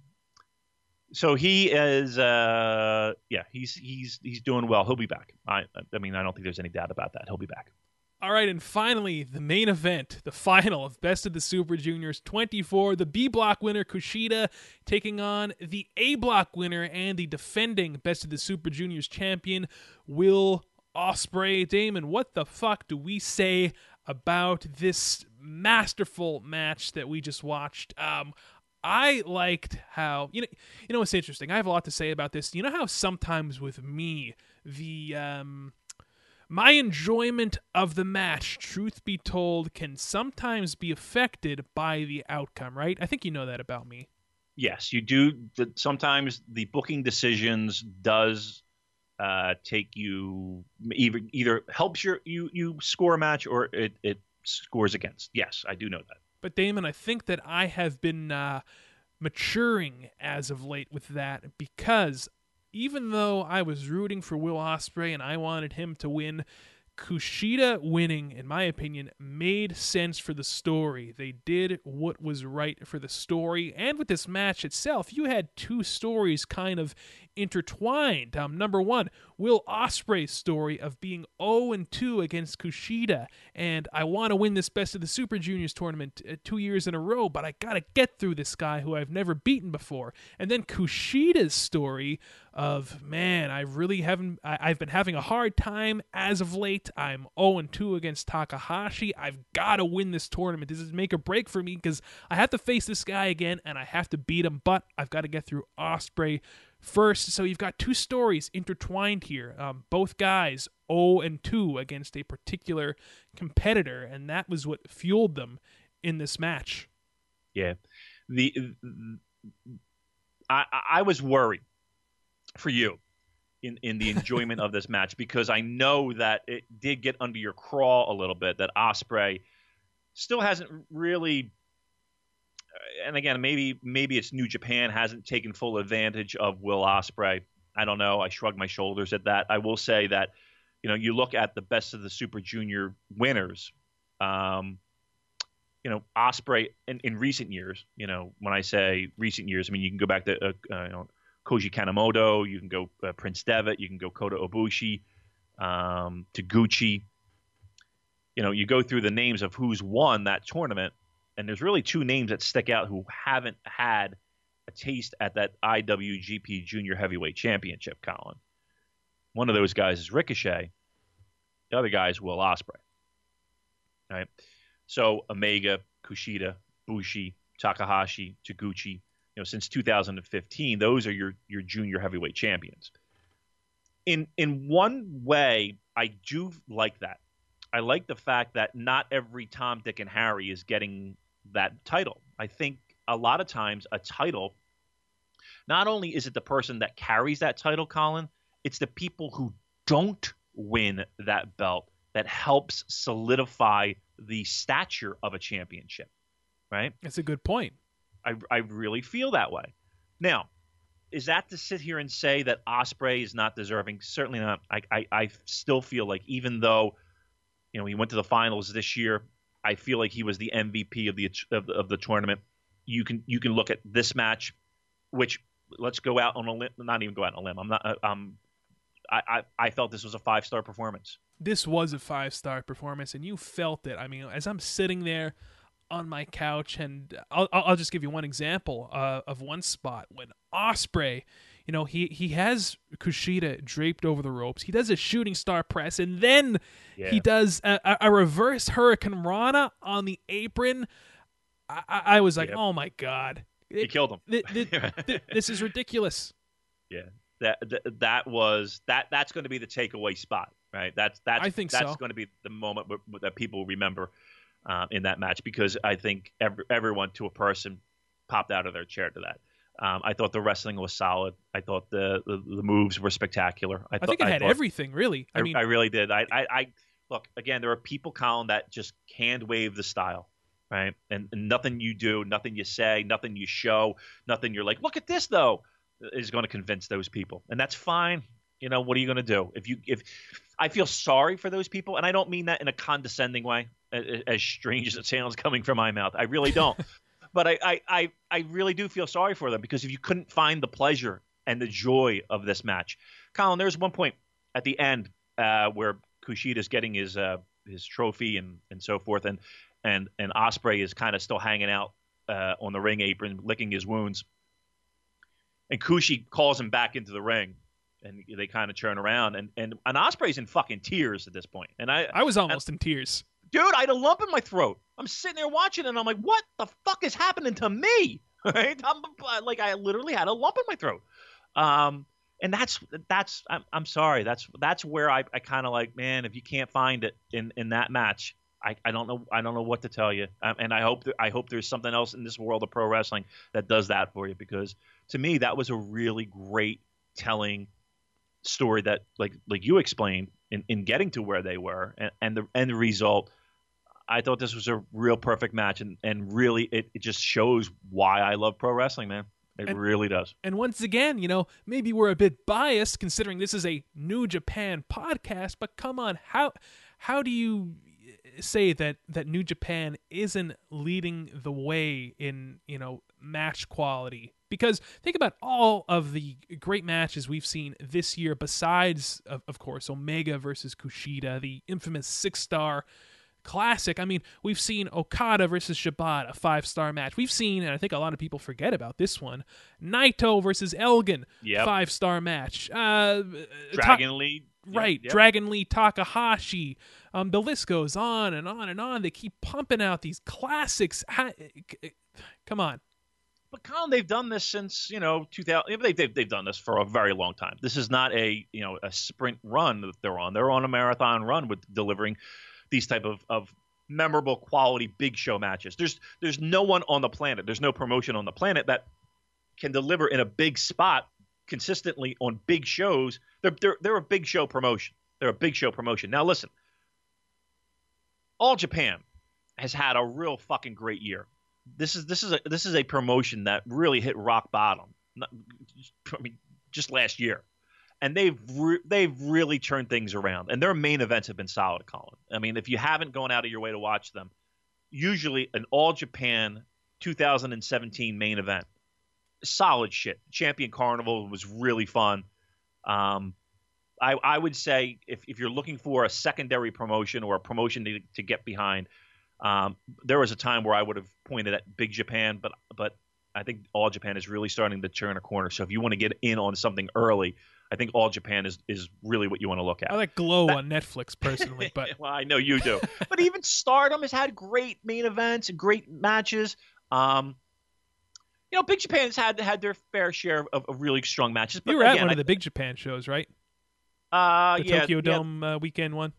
so he is uh yeah he's he's he's doing well. He'll be back. I I mean I don't think there's any doubt about that. He'll be back. All right, and finally, the main event, the final of Best of the Super Juniors 24. The B block winner, Kushida, taking on the A block winner and the defending Best of the Super Juniors champion, Will Ospreay. Damon, what the fuck do we say about this masterful match that we just watched? Um, I liked how you know you know what's interesting. I have a lot to say about this. You know how sometimes with me the um my enjoyment of the match, truth be told, can sometimes be affected by the outcome, right? I think you know that about me. Yes, you do. Sometimes the booking decisions does uh, take you either either helps your you you score a match or it it scores against. Yes, I do know that. But Damon, I think that I have been uh, maturing as of late with that because even though I was rooting for Will Ospreay and I wanted him to win, Kushida winning, in my opinion, made sense for the story. They did what was right for the story, and with this match itself, you had two stories kind of intertwined. Um, number one, Will Ospreay's story of being 0 and 2 against Kushida, and I want to win this Best of the Super Juniors tournament uh, two years in a row, but I gotta get through this guy who I've never beaten before. And then Kushida's story of man, I really haven't. I, I've been having a hard time as of late. I'm 0 and 2 against Takahashi. I've got to win this tournament. This is make or break for me because I have to face this guy again and I have to beat him. But I've got to get through Ospreay first. So you've got two stories intertwined here. Um, both guys 0 and 2 against a particular competitor, and that was what fueled them in this match. Yeah, the I I was worried for you in in the enjoyment of this match because I know that it did get under your craw a little bit that Ospreay still hasn't really uh, and again maybe maybe it's New Japan hasn't taken full advantage of Will Ospreay. I don't know. I shrug my shoulders at that. I will say that you know you look at the best of the Super Junior winners. Um, you know, Ospreay in, in recent years. You know, when I say recent years, I mean you can go back to uh, uh, Koji Kanemoto, you can go uh, Prince Devitt, you can go Kota Ibushi, um, Taguchi. You know, you go through the names of who's won that tournament, and there's really two names that stick out who haven't had a taste at that IWGP Junior Heavyweight Championship, Colin. One of those guys is Ricochet. The other guy is Will Ospreay. Right. So Omega, Kushida, Bushi, Takahashi, Taguchi, you know, since 2015, those are your your junior heavyweight champions. In in one way, I do like that. I like the fact that not every Tom, Dick, and Harry is getting that title. I think a lot of times a title, not only is it the person that carries that title, Colin, it's the people who don't win that belt that helps solidify the stature of a championship, right? That's a good point. I, I really feel that way. Now, is that to sit here and say that Ospreay is not deserving? Certainly not. I, I, I still feel like even though, you know, he went to the finals this year, I feel like he was the MVP of the of, of the tournament. You can you can look at this match, which let's go out on a limb. Not even go out on a limb. I'm not. Um, I, I, I felt this was a five star performance. This was a five star performance, and you felt it. I mean, as I'm sitting there on my couch, and I'll, I'll just give you one example uh, of one spot when Ospreay, you know, he he has Kushida draped over the ropes. He does a shooting star press, and then yeah. he does a, a, reverse Hurricane Rana on the apron. I, I was like, yep. oh my god, he killed him. Th- th- th- this is ridiculous. Yeah, that that, that was that. That's going to be the takeaway spot, right? That's that's I think that's so. going to be the moment that people remember um, in that match because I think every, everyone to a person popped out of their chair to that. Um, I thought the wrestling was solid. I thought the the, the moves were spectacular. I, th- I think it had thought, everything really. I, I, mean, I really did. I, I, I look again. There are people, Colin, that just hand wave the style right? And, and, nothing you do, nothing you say, nothing you show, nothing you're like, look at this though, is going to convince those people, and that's fine. You know, what are you going to do? If you if I feel sorry for those people, and I don't mean that in a condescending way, as strange as it sounds coming from my mouth, I really don't. but I, I, I, I really do feel sorry for them because if you couldn't find the pleasure and the joy of this match, Colin, there's one point at the end uh, where Kushida's getting his uh, his trophy and and so forth, and and and Ospreay is kind of still hanging out uh, on the ring apron, licking his wounds. And Kushi calls him back into the ring, and they kind of turn around, and and and Ospreay's in fucking tears at this point. And I I was almost in tears, dude. I had a lump in my throat. I'm sitting there watching, and I'm like, what the fuck is happening to me? Right? I'm like, I literally had a lump in my throat. Um, and that's that's I'm, I'm sorry. That's that's where I, I kind of like, man, if you can't find it in in that match, I, I don't know I don't know what to tell you, um, and I hope I hope there's something else in this world of pro wrestling that does that for you because to me that was a really great telling story that like like you explained in, in getting to where they were and, and the end result. I thought this was a real perfect match, and and really it, it just shows why I love pro wrestling, man. It and, really does. And once again, you know, maybe we're a bit biased considering this is a New Japan podcast, but come on, how how do you say that that New Japan isn't leading the way in you know match quality because think about all of the great matches we've seen this year besides of, of course Omega versus Kushida the infamous six star classic I mean we've seen Okada versus Shibata a five star match we've seen and I think a lot of people forget about this one Naito versus Elgin yep. five star match uh, Dragon Ta- Lee right yep. Dragon Lee Takahashi um, the list goes on and on and on. They keep pumping out these classics. Come on. But Colin, they've done this since you know 2000. They've, they've they've done this for a very long time. This is not a you know a sprint run that they're on. They're on a marathon run with delivering these type of of memorable quality big show matches. There's there's no one on the planet. There's no promotion on the planet that can deliver in a big spot consistently on big shows. They're they're, they're a big show promotion. They're a big show promotion. Now listen, all Japan has had a real fucking great year. This is this is a this is a promotion that really hit rock bottom. I mean, just last year, and they've re- they've really turned things around. And their main events have been solid, Colin. I mean, if you haven't gone out of your way to watch them, usually an All Japan 2017 main event, solid shit. Champion Carnival was really fun. Um, I, I would say if, if you're looking for a secondary promotion or a promotion to, to get behind, um, there was a time where I would have pointed at Big Japan, but but I think All Japan is really starting to turn a corner. So if you want to get in on something early, I think All Japan is is really what you want to look at. I like Glow that, on Netflix personally, but well, I know you do. but even Stardom has had great main events and great matches. Um, you know, Big Japan has had had their fair share of, of really strong matches. But you were at again, one I, of the Big Japan shows, right? Uh, the yeah, Tokyo yeah, Dome uh, weekend one.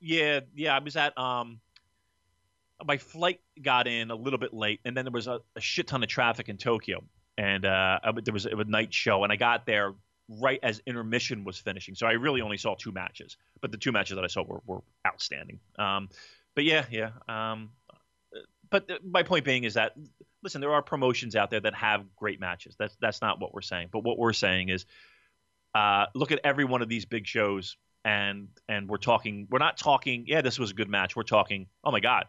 Yeah, yeah. I was at um. My flight got in a little bit late, and then there was a, a shit ton of traffic in Tokyo, and uh, I, there was a, a night show, and I got there right as intermission was finishing, so I really only saw two matches, but the two matches that I saw were, were outstanding. Um, but yeah, yeah. Um, but my point being is that listen, there are promotions out there that have great matches. That's that's not what we're saying. But what we're saying is, uh, look at every one of these big shows, and and we're talking. We're not talking. Yeah, this was a good match. We're talking. Oh my god,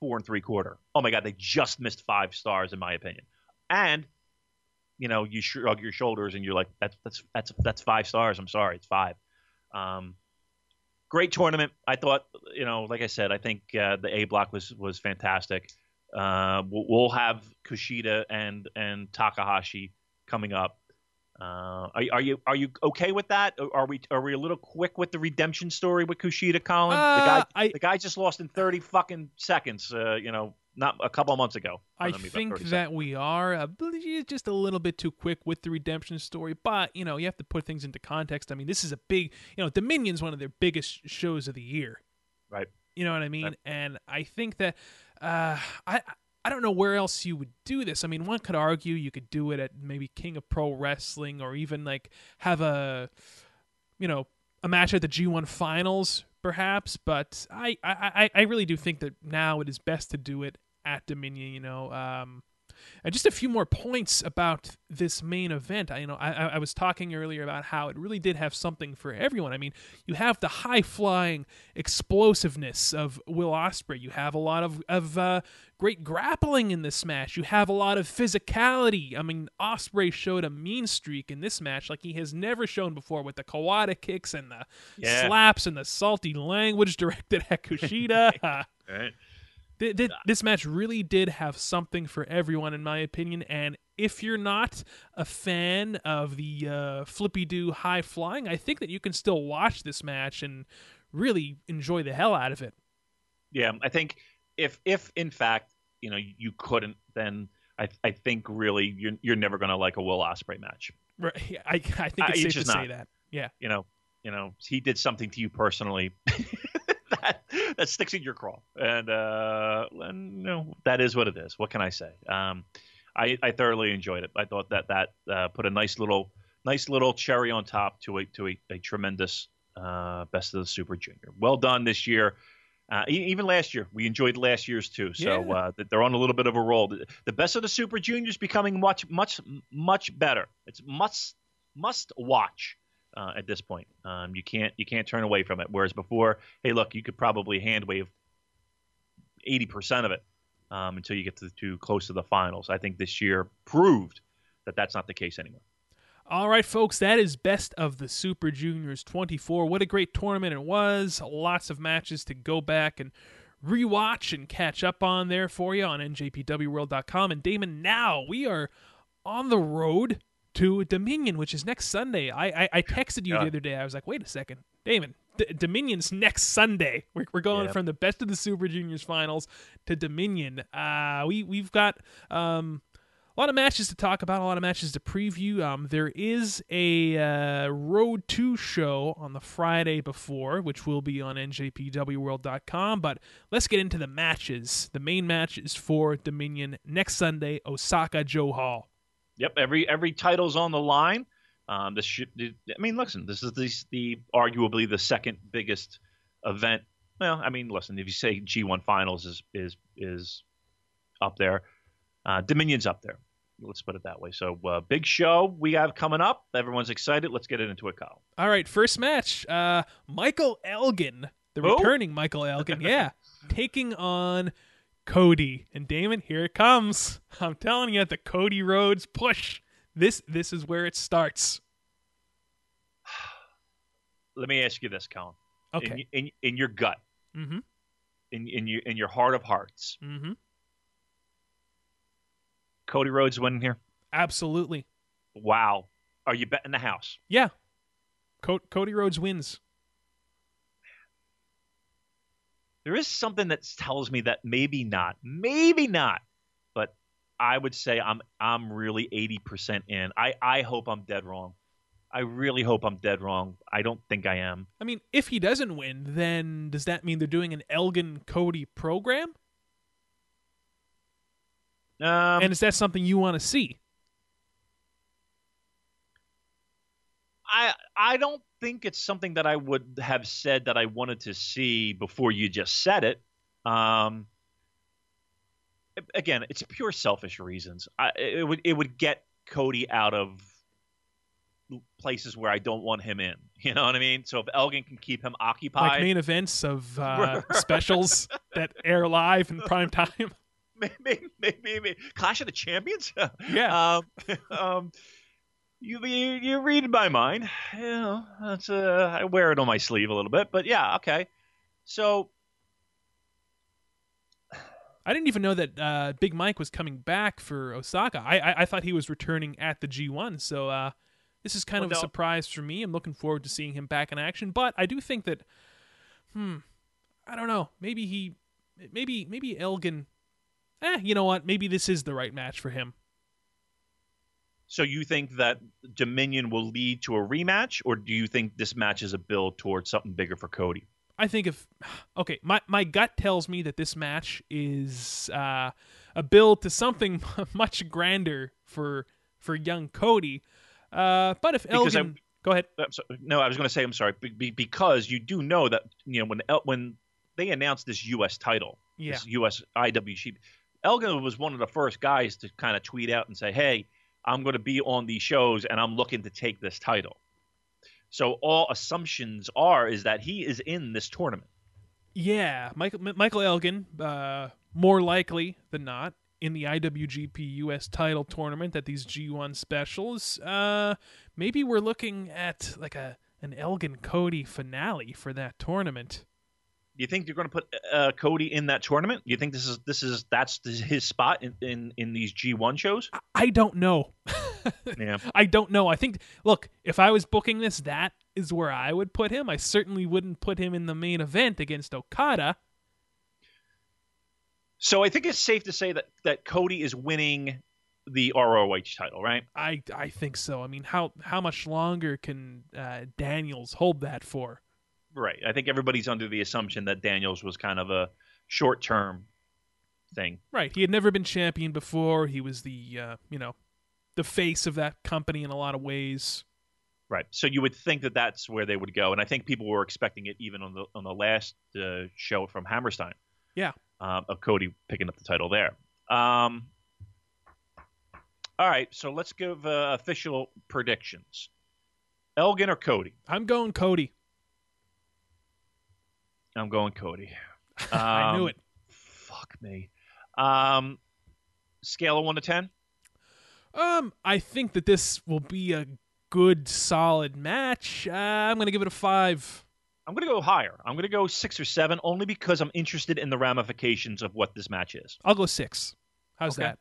four and three quarter. Oh my god, they just missed five stars in my opinion. And you know, you shrug your shoulders and you're like, that's that's that's that's five stars. I'm sorry, it's five. Um, great tournament. I thought, you know, like I said, I think uh, the A block was was fantastic. Uh, we'll, we'll, have Kushida and and Takahashi coming up. Uh, are, are, you are you okay with that? Are we are we a little quick with the redemption story with Kushida, Colin? the guy Uh, I- the guy just lost in thirty fucking seconds. Uh, you know, not a couple of months ago. I think that seconds. we are you're just a little bit too quick with the redemption story, but you know you have to put things into context. I mean, this is a big, you know, Dominion's one of their biggest shows of the year. right. You know what I mean? Right. And I think that uh, I I don't know where else you would do this. I mean, one could argue you could do it at maybe King of Pro Wrestling, or even like have a you know a match at the G1 Finals, perhaps. But I I I- really do think that now it is best to do it at Dominion. You know. Um, and just a few more points about this main event. I, you know, I, I was talking earlier about how it really did have something for everyone. I mean, you have the high flying explosiveness of Will Ospreay. You have a lot of of uh, great grappling in this match. You have a lot of physicality. I mean, Ospreay showed a mean streak in this match like he has never shown before with the Kawada kicks and the Yeah. slaps and the salty language directed at Kushida. Right. Th- th- this match really did have something for everyone, in my opinion. And if you're not a fan of the uh, flippy do high flying, I think that you can still watch this match and really enjoy the hell out of it. Yeah, I think if if in fact you know you couldn't, then I I think really you're you're never going to like a Will Ospreay match. Right? I, I think it's it's safe to just say not. that. Yeah. You know, you know he did something to you personally that that sticks in your craw, and uh, and you know that is what it is. What can I say? Um, I I thoroughly enjoyed it. I thought that that uh, put a nice little nice little cherry on top to a to a, a tremendous uh, best of the Super Junior. Well done this year. Uh, even last year, we enjoyed last year's too. So Yeah. uh, they're on a little bit of a roll. The- The best of the Super Juniors becoming much, much, much better. It's must, must watch uh, at this point. Um, you can't, you can't turn away from it. Whereas before, hey, look, you could probably hand wave eighty percent of it um, until you get to too close to the finals. I think this year proved that that's not the case anymore. All right, folks, that is best of the Super Juniors 24. What a great tournament it was. Lots of matches to go back and rewatch and catch up on there for you on njpwworld.com. And Damon, now we are on the road to Dominion, which is next Sunday. I I, I texted you Yeah. the other day. I was like, wait a second, Damon. D- Dominion's next Sunday. We're, we're going Yeah. from the best of the Super Juniors finals to Dominion. Uh, we we've got um, a lot of matches to talk about, a lot of matches to preview. Um, there is a uh, Road 2 show on the Friday before, which will be on njpwworld.com. But let's get into the matches. The main match is for Dominion next Sunday, Osaka-jo Hall. Yep, every every title's on the line. Um, this should, I mean, listen, this is the, the arguably the second biggest event. Well, I mean, listen, if you say G1 Finals is is is up there, uh, Dominion's up there. Let's put it that way. So, uh, big show we have coming up. Everyone's excited. Let's get it into it, Kyle. All right, first match. Uh, Michael Elgin, the Who? returning Michael Elgin, yeah, taking on Cody and Damon. Here it comes. I'm telling you, the Cody Rhodes push. This this is where it starts. Let me ask you this, Colin. Okay. In, in, in your gut, Mm-hmm. in in your in your heart of hearts, Mm-hmm. Cody Rhodes winning here. Absolutely. Wow. Are you betting the house? Yeah. Co- Cody Rhodes wins. There is something that tells me that maybe not, maybe not, but I would say I'm I'm really eighty percent in. I I hope I'm dead wrong. I really hope I'm dead wrong. I don't think I am. I mean, if he doesn't win, then does that mean they're doing an Elgin Cody program? Um, and is that something you want to see? I I don't think it's something that I would have said that I wanted to see before you just said it. Um, again, it's pure selfish reasons. I, it would it would get Cody out of places where I don't want him in. You know what I mean? So if Elgin can keep him occupied, like main events of uh, specials that air live in prime time. Maybe, maybe, maybe, Clash of the Champions. Yeah. um, um, you, you you read my mind. You know, that's uh, I wear it on my sleeve a little bit, but yeah, okay. So I didn't even know that uh, Big Mike was coming back for Osaka. I, I, I thought he was returning at the G1. So uh, this is kind Well, of a surprise for me. I'm looking forward to seeing him back in action. But I do think that, hmm, I don't know. Maybe he, maybe maybe Elgin. Eh, you know what? Maybe this is the right match for him. So you think that Dominion will lead to a rematch, or do you think this match is a build towards something bigger for Cody? I think if okay, my my gut tells me that this match is uh, a build to something much grander for for young Cody. Uh, but if Because I- Elgin, go ahead. So- no, I was going to say I'm sorry be, be, because you do know that you know when El- when they announced this U.S. title, Yeah. this U.S. IWC, Elgin was one of the first guys to kind of tweet out and say, "Hey, I'm going to be on these shows and I'm looking to take this title." So all assumptions are is that he is in this tournament. Yeah, Michael Michael Elgin, uh, more likely than not, in the IWGP US title tournament at these G1 specials. Uh, maybe we're looking at like a an Elgin Cody finale for that tournament. Do you think you're going to put uh, Cody in that tournament? Do you think this is this is that's his spot in in, in these G1 shows? I, don't know. Yeah. I don't know. I think look, if I was booking this, that is where I would put him. I certainly wouldn't put him in the main event against Okada. So I think it's safe to say that that Cody is winning the ROH title, right? I I think so. I mean, how how much longer can uh, Daniels hold that for? Right. I think everybody's under the assumption that Daniels was kind of a short term thing. Right. He had never been champion before. He was the uh, you know, the face of that company in a lot of ways. Right. So you would think that that's where they would go, and I think people were expecting it even on the on the last uh, show from Hammerstein. Yeah. Um, of Cody picking up the title there. Um, all right. So let's give uh, official predictions. Elgin or Cody? I'm going Cody. I'm going Cody. I knew Um, it. Fuck me. Um, scale of one to ten. Um, I think that this will be a good, solid match. Uh, I'm gonna give it a five. I'm going to go higher. I'm going to go six or seven, only because I'm interested in the ramifications of what this match is. I'll go six. How's Okay. that?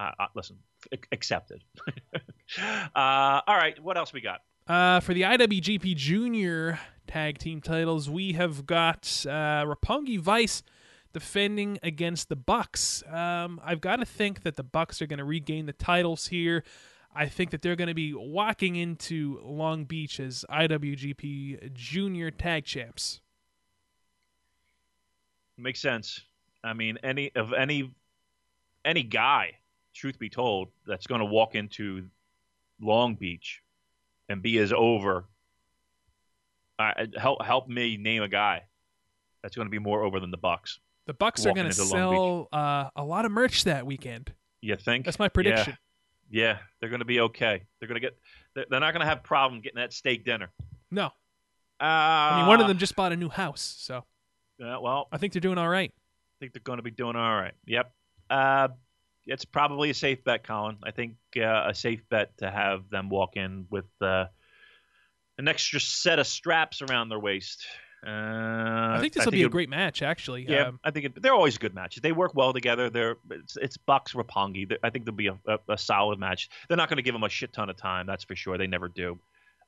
Uh, uh, listen, ac- accepted. uh, all right, what else we got? Uh, for the IWGP Junior Tag Team titles, we have got uh, Roppongi Vice defending against the Bucks. Um, I've got to think that the Bucks are going to regain the titles here. I think that they're going to be walking into Long Beach as IWGP Junior Tag Champs. Makes sense. I mean, any of any any guy, truth be told, that's going to walk into Long Beach and be as over. Uh, help help me name a guy that's going to be more over than the Bucks. The Bucks are going to sell uh, a lot of merch that weekend. You think? That's my Yeah. prediction. Yeah, they're going to be okay. They're going to get. They're they're not going to have problem getting that steak dinner. No, Uh, I mean one of them just bought a new house, so Uh, well, I think they're doing all right. I think they're going to be doing all right. Yep. Uh, it's probably a safe bet, Colin. I think uh, a safe bet to have them walk in with uh, an extra set of straps around their waist. Uh, I think this will be a great match, actually. Yeah, Um, I think it, they're always good matches. They work well together. They're it's, it's Bucks Roppongi. They're- I think they'll be a, a, a solid match. They're not going to give them a shit ton of time, that's for sure. They never do.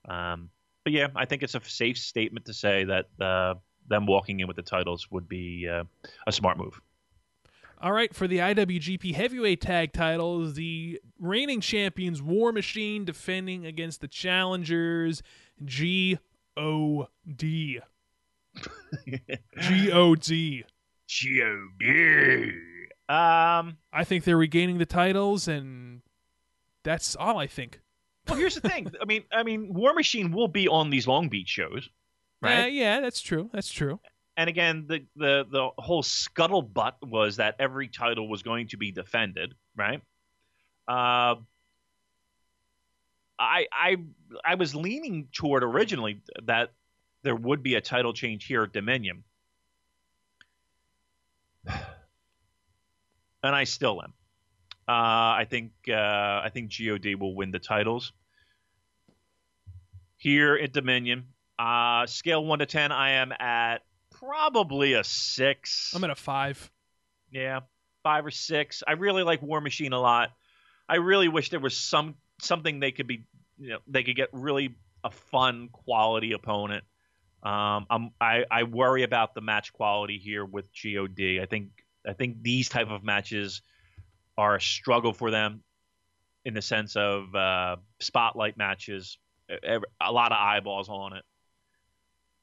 Um, but yeah, I think it's a safe statement to say that uh, them walking in with the titles would be uh, a smart move. All right, for the IWGP Heavyweight Tag Titles, the reigning champions War Machine defending against the challengers G O D. G O D. G-O-D. Um, I think they're regaining the titles, and that's all I think. well, here's the thing. I mean, I mean, War Machine will be on these Long Beach shows, Yeah, right? yeah, that's true. That's true. and again, the the the whole scuttlebutt was that every title was going to be defended, right? Uh, I I I was leaning toward originally that there would be a title change here at Dominion, and I still am. Uh, I think uh, I think God will win the titles here at Dominion. Uh, scale one to ten, I am at probably a six. I'm at a five. Yeah, five or six. I really like War Machine a lot. I really wish there was some something they could be, you know, they could get really a fun quality opponent. Um, I'm, I I worry about the match quality here with God. I think I think these type of matches are a struggle for them in the sense of uh, spotlight matches. A lot of eyeballs on it.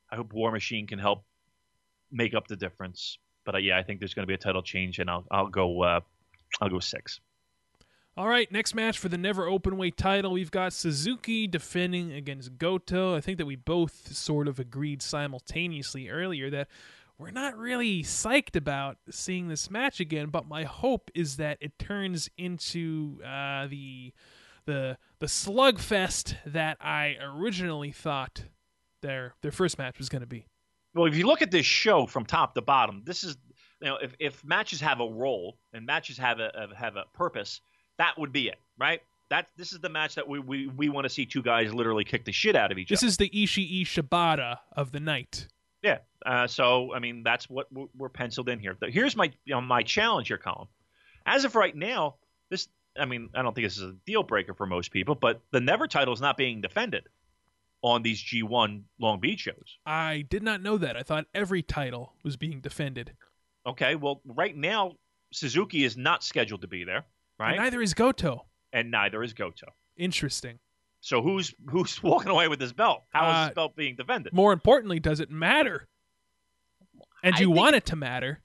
I hope War Machine can help make up the difference. But uh, yeah, I think there's going to be a title change, and I'll I'll go uh, I'll go six. All right, next match for the never openweight title, we've got Suzuki defending against Goto. I think that we both sort of agreed simultaneously earlier that we're not really psyched about seeing this match again, but my hope is that it turns into uh, the the the slugfest that I originally thought their their first match was going to be. Well, if you look at this show from top to bottom, this is you know if, if matches have a role and matches have a have a purpose, that would be it, right? That this is the match that we we, we want to see two guys literally kick the shit out of each this other. This is the Ishii Shibata of the night. Yeah. Uh, so I mean, that's what we're penciled in here. Here's my you know, my challenge here, Colin. As of right now, this I mean, I don't think this is a deal breaker for most people, but the Never title is not being defended on these G1 Long Beach shows. I did not know that. I thought every title was being defended. Okay, well, right now Suzuki is not scheduled to be there, right? And neither is Goto. And neither is Goto. Interesting. So who's who's walking away with this belt? How is uh, this belt being defended? More importantly, does it matter? And you want it to matter?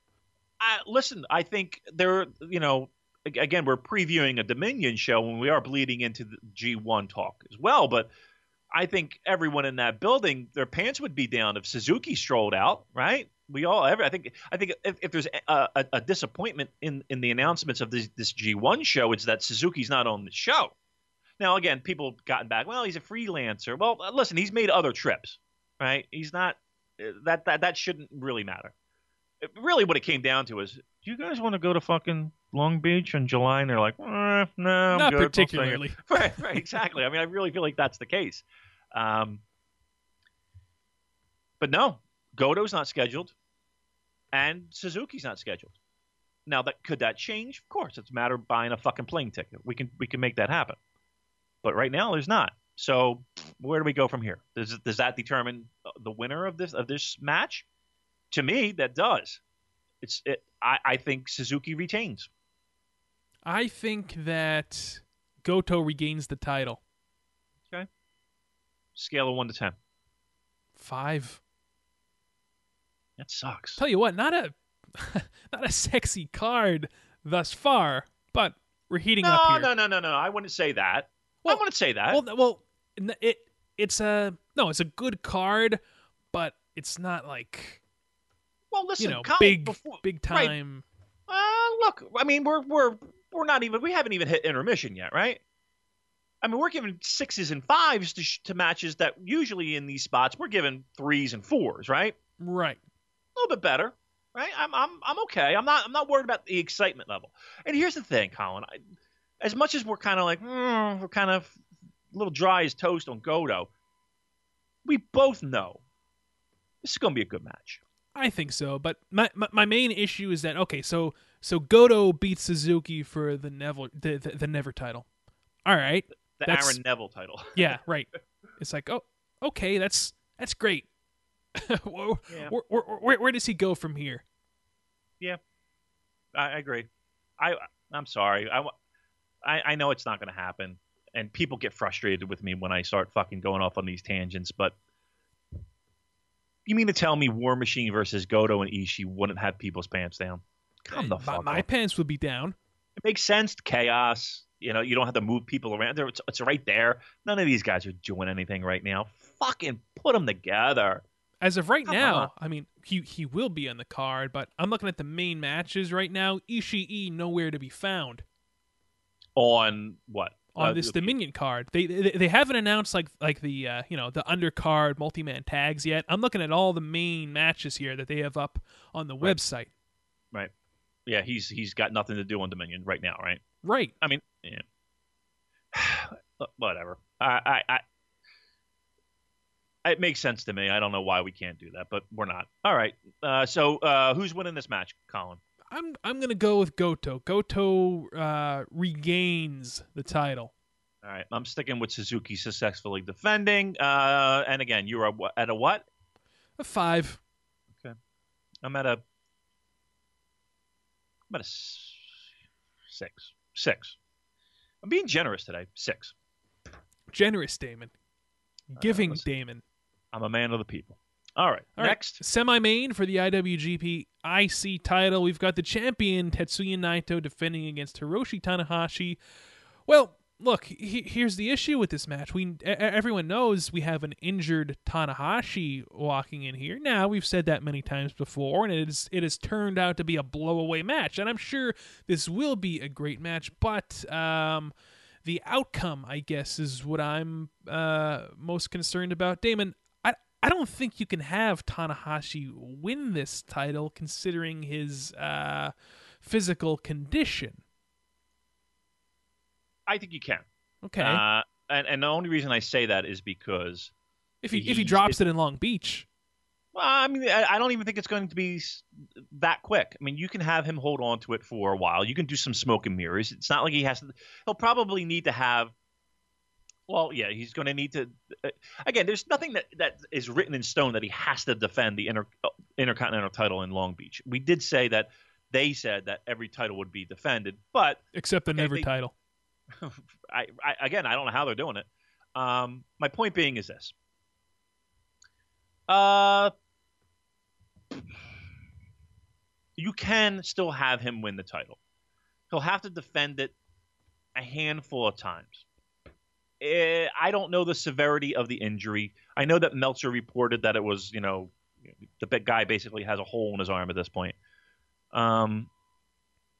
I, listen, I think there, you know, again, we're previewing a Dominion show when we are bleeding into the G1 talk as well. But I think everyone in that building, their pants would be down if Suzuki strolled out, right? We all, every, I think, I think if, if there's a, a, a, disappointment in in the announcements of this this G1 show, it's that Suzuki's not on the show. Now, again, people have gotten back. Well, he's a freelancer. Well, listen, he's made other trips, right? He's not that that that shouldn't really matter. It, really, what it came down to is, do you guys want to go to fucking Long Beach in July? And they're like, eh, no, I'm not good. particularly. right, right, exactly. I mean, I really feel like that's the case. Um, but no, Goto's not scheduled, and Suzuki's not scheduled. Now, that could that change? Of course, it's a matter of buying a fucking plane ticket. We can we can make that happen. But right now, there's not. So where do we go from here? Does does that determine the winner of this of this match? To me, that does. It's it. I, I think Suzuki retains. I think that Goto regains the title. Okay. Scale of one to ten. Five. That sucks. Tell you what, not a not a sexy card thus far, but we're heating no, up here. No, no, no, no, no. I wouldn't say that. Well, I wouldn't say that. Well, well, it it's a no, it's a good card, but it's not like well, listen, you know, Colin, big before, big time. Right. Uh, look, I mean, we're we're we're not even we haven't even hit intermission yet, right? I mean, we're giving sixes and fives to, to matches that usually in these spots we're giving threes and fours, right? Right. A little bit better, right? I'm I'm I'm okay. I'm not I'm not worried about the excitement level. And here's the thing, Colin. I, as much as we're kind of like mm, we're kind of a little dry as toast on Goto, we both know this is going to be a good match. I think so, but my, my, my main issue is that okay, so so Goto beats Suzuki for the Neville the, the, the Never title. All right, the that's, Aaron Neville title. yeah, right. It's like oh, okay, that's that's great. where, yeah. where, where, where, does he go from here? Yeah, I, I agree. I I'm sorry. I I, I know it's not going to happen, and people get frustrated with me when I start fucking going off on these tangents. But you mean to tell me War Machine versus Goto and Ishii wouldn't have people's pants down? Come the fuck my, my pants would be down. It makes sense. Chaos. You know, you don't have to move people around. It's, it's right there. None of these guys are doing anything right now. Fucking put them together. As of right Come now. I mean, he he will be on the card, but I'm looking at the main matches right now. Ishii nowhere to be found On what? on Uh, this Dominion card. They, they they haven't announced like like the uh, you know the undercard multi man tags yet. I'm looking at all the main matches here that they have up on the Right. website. Right. Yeah, he's he's got nothing to do on Dominion right now, right? Right. I mean, yeah. Whatever. I, I, I, it makes sense to me. I don't know why we can't do that, but we're not. All right. Uh, so, uh, who's winning this match, Colin? I'm I'm gonna go with Goto. Goto uh, regains the title. All right. I'm sticking with Suzuki successfully defending. Uh, and again, you're at a what? A five. Okay. I'm at a. I'm at a six. Six. I'm being generous today. Six. Generous Damon. Giving listen. Damon. I'm a man of the people. All right. All right, next. semi-main for the IWGP IC title. We've got the champion Tetsuya Naito defending against Hiroshi Tanahashi. Well, look, he, here's the issue with this match. We everyone knows we have an injured Tanahashi walking in here. Now we've said that many times before, and it is it has turned out to be a blowaway match. And I'm sure this will be a great match, but um, the outcome, I guess, is what I'm uh, most concerned about. Damon, I don't think you can have Tanahashi win this title considering his uh, physical condition. I think you can. Okay, Uh, and, and the only reason I say that is because, if he if he drops it in Long Beach, well, I mean, I, I don't even think it's going to be that quick. I mean, you can have him hold on to it for a while. You can do some smoke and mirrors. It's not like he has to. He'll probably need to have. Well, yeah, he's going to need to. Uh, again, there's nothing that, that is written in stone that he has to defend the inter, uh, intercontinental title in Long Beach. We did say that they said that every title would be defended, but except the Okay, never they- title. I, I again, I don't know how they're doing it. Um, my point being is this: uh, you can still have him win the title. He'll have to defend it a handful of times. Eh, I don't know the severity of the injury. I know that Meltzer reported that it was, you know, the big guy basically has a hole in his arm at this point. Um,